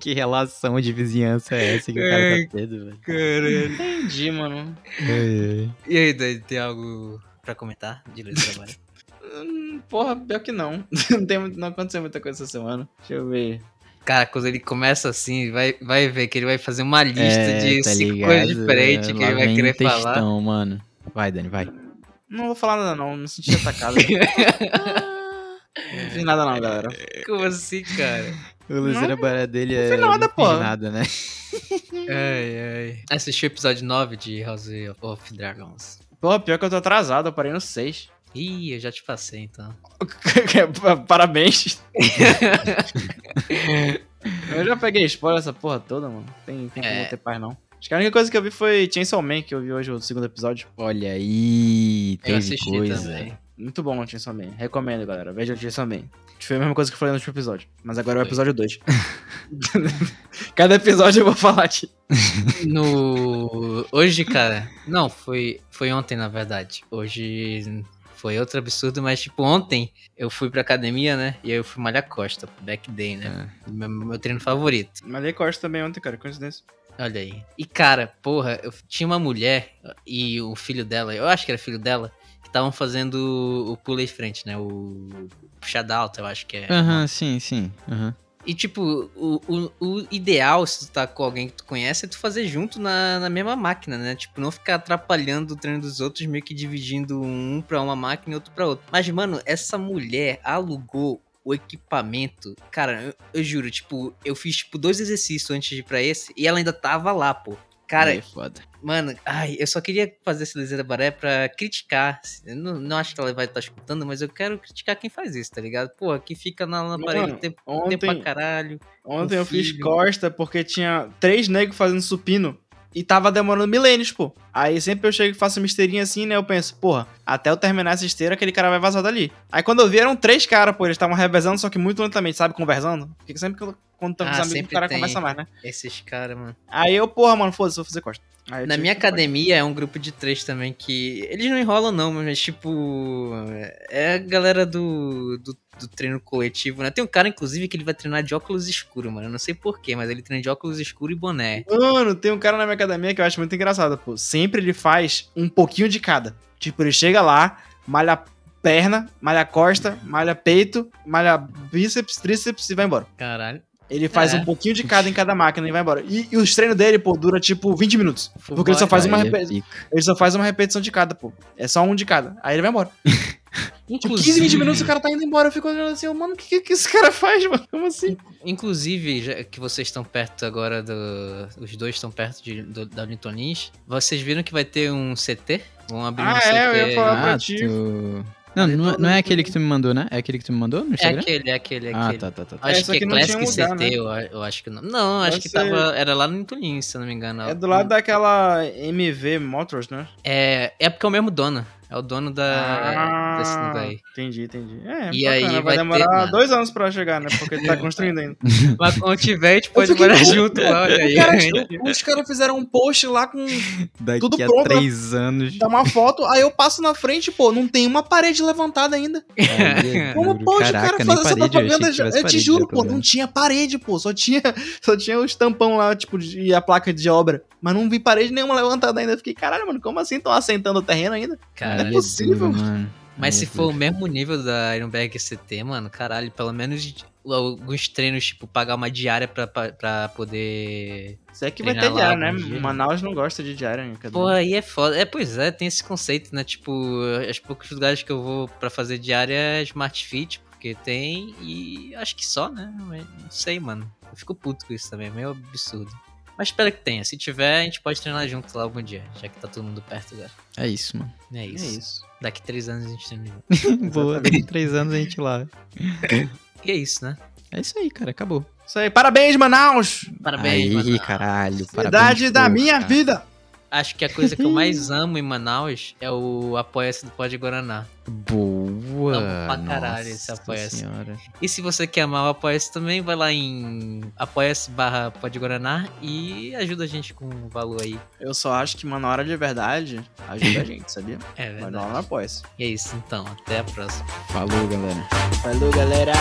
A: Que relação de vizinhança é essa que o cara tá tendo, velho?
B: Caralho.
C: Entendi, mano.
B: E aí, Dani, tem algo pra comentar de ler trabalho?
C: Porra, pior que não. Não, tem, não aconteceu muita coisa essa semana. Deixa eu ver.
B: Cara, quando ele começa assim, vai, vai ver que ele vai fazer uma lista
A: É,
B: de
A: tá
B: cinco
A: ligado?
B: coisas diferentes que
A: Lá
B: ele vai querer falar.
A: textão, mano. Vai, Dani, vai.
C: Não vou falar nada, não. Me senti atacado. não fiz nada, não, galera.
B: Como assim, cara?
A: O Luzeira Baré dele é.
C: fiz nada,
A: não fiz
C: pô.
A: nada, né?
B: Ai, ai. Assistiu o episódio 9 de House of Dragons.
C: Pô, pior que eu tô atrasado. Eu parei no 6.
B: Ih, eu já te passei então.
C: Parabéns. eu já peguei spoiler essa porra toda, mano. Tem, tem
B: É.
C: como ter paz, não. Acho que a única coisa que eu vi foi Chainsaw Man, que eu vi hoje o segundo episódio.
A: Olha aí,
B: Eu
A: teve
B: assisti
A: coisa.
B: também.
C: Muito bom o Chainsaw Man. Recomendo, galera. Vejam o Chainsaw Man. Foi a mesma coisa que eu falei no último episódio. Mas agora é o
B: Foi.
C: episódio 2. Cada episódio eu vou falar aqui.
B: No. Hoje, cara. Não, foi, foi ontem, na verdade. Hoje foi outro absurdo, mas tipo, ontem eu fui pra academia, né? E aí eu fui malhar costa, back day, né? Meu, meu treino favorito.
C: Mas dei corte também ontem, cara. Coincidência.
B: Olha aí. E cara, porra, eu tinha uma mulher e o filho dela, eu acho que era filho dela, que estavam fazendo o pulo em frente, né? O puxada alta, eu acho que é.
A: Aham, sim, sim. Aham.
B: E, tipo, o, o, o ideal, se tu tá com alguém que tu conhece, é tu fazer junto na, na mesma máquina, né? Tipo, não ficar atrapalhando o treino dos outros, meio que dividindo um pra uma máquina e outro pra outra. Mas, mano, essa mulher alugou o equipamento. Cara, eu, eu juro, tipo, eu fiz, tipo, dois exercícios antes de ir pra esse e ela ainda tava lá, pô. Cara,
A: é foda.
B: Mano, ai, eu só queria fazer esse desenho da Baré pra criticar. Não, não acho que ela vai estar escutando, mas eu quero criticar quem faz isso, tá ligado? Pô, que fica na, na
C: Mano,
B: parede tempo, tempo
C: Ontem,
B: pra caralho.
C: ontem
B: o
C: eu fiz
B: filho.
C: costa porque tinha três negros fazendo supino e tava demorando milênios, pô. Aí sempre eu chego e faço uma esteirinha assim, né? Eu penso, porra, até eu terminar essa esteira, aquele cara vai vazar dali. Aí quando eu vi, eram três caras, pô, eles estavam revezando, só que muito lentamente, sabe? Conversando. Porque sempre que eu, quando tô com
B: Ah,
C: os amigos, o cara conversa mais, né?
B: Esses caras, mano.
C: Aí eu, porra, mano, foda-se, vou fazer costa.
B: Na minha academia é um grupo de três também que. Eles não enrolam, não, mas tipo. É a galera do, do, do treino coletivo, né? Tem um cara, inclusive, que ele vai treinar de óculos escuro, mano. Eu não sei porquê, mas ele treina de óculos escuro e boné.
C: Mano, tem um cara na minha academia que eu acho muito engraçado, pô. Sempre ele faz um pouquinho de cada. Tipo, ele chega lá, malha perna, malha costa, malha peito, malha bíceps, tríceps e vai embora.
B: Caralho.
C: Ele faz
B: É.
C: um pouquinho de cada em cada máquina e vai embora. E, e os treinos dele, pô, dura tipo 20 minutos. Porque ele só faz uma
A: é
C: repetição. Ele só faz uma repetição de cada, pô. É só um de cada. Aí ele vai embora. Tipo, 15, 20 minutos o cara tá indo embora. Eu fico olhando assim, mano, o que, que esse cara faz, mano? Como assim?
B: Inclusive, já que vocês estão perto agora do. Os dois estão perto de, do, da Unitonins, vocês viram que vai ter um CT? Vão abrir
C: Ah,
B: um CT.
C: é, eu ia falar pra
A: Ah,
C: ti.
A: tu... Não, não, é- não é aquele que tu me mandou, né? É aquele que tu me mandou no
B: É
A: Instagram?
B: aquele, é aquele, é
A: ah,
B: aquele.
A: tá, tá, tá. tá.
B: Acho
C: É,
B: que é Classic
C: lugar,
B: CT,
C: né?
B: eu, eu acho que não. Não, acho
C: Deve
B: que
C: ser-
B: tava. Era lá no Unitonins, se eu não me engano.
C: É do lado daquela MV Motors, né?
B: É, é porque é o mesmo dono. É o dono da, desse lugar aí.
C: Entendi, entendi. É,
B: E
C: bacana,
B: aí
C: vai,
B: vai
C: demorar
B: ter,
C: dois anos pra chegar, né? Porque ele tá construindo ainda.
B: Mas quando tiver, a gente pode morar junto lá, olha aí.
C: Cara, os caras fizeram um post lá com
A: Daqui
C: Tudo
A: a
C: pronto, né?
A: três anos.
C: dá uma foto, aí eu passo na frente, pô, não tem uma parede levantada ainda.
A: É
C: Como pode
A: Caraca,
C: o cara fazer essa
A: eu achei
C: propaganda?
A: tivesse
C: Eu te
A: parede
C: juro,
A: já,
C: pô, não tinha parede, pô, só tinha, só tinha os tampão lá, tipo, de, e a placa de obra. Mas não vi parede nenhuma levantada ainda. Eu Fiquei, caralho, mano, como assim? Estão assentando o terreno ainda?
B: Cara,
C: é
A: Aí
C: possível.
A: duro, mano.
B: Mas se
A: é
B: for o mesmo nível da Ironberg CT, mano, caralho, pelo menos alguns treinos, tipo, pagar uma diária pra, pra, pra poder.
C: Isso é que vai ter diária, né?
B: dia.
C: Manaus não gosta de diária, né?
B: Pô, aí é foda. É, pois é, tem esse conceito, né? Tipo, os poucos lugares que eu vou pra fazer diária é Smart Fit, porque tem, e acho que só, né? Não sei, mano. Eu fico puto com isso também, é meio absurdo. Mas espero que tenha. Se tiver, a gente pode treinar junto lá algum dia, já que tá todo mundo perto agora.
A: É isso, mano.
B: É
C: É
B: isso.
C: isso.
B: Daqui três anos a gente treina junto.
A: Boa, daqui três anos a gente lá.
B: E é isso, né?
A: É isso aí, cara, acabou.
C: Isso aí, parabéns, Manaus!
B: Parabéns,
A: aí,
B: mano.
A: caralho.
C: Cidade da
A: porra.
C: minha vida!
B: Acho que a coisa que eu mais amo em Manaus é o Apoia-se do Pode Guaraná.
A: Boa.
B: Amo pra caralho esse
A: Nossa
B: Apoia-se.
A: Senhora.
B: E se você quer amar o Apoia-se também, vai lá em apoia-se barra Pode Guaraná e ajuda a gente com o valor aí.
C: Eu só acho que, mano, na hora de verdade, ajuda a gente, sabia?
B: É
C: Mas
B: verdade.
C: não, não apoia-se.
B: E é isso então, até a próxima.
A: Falou, galera.
C: Falou, galera!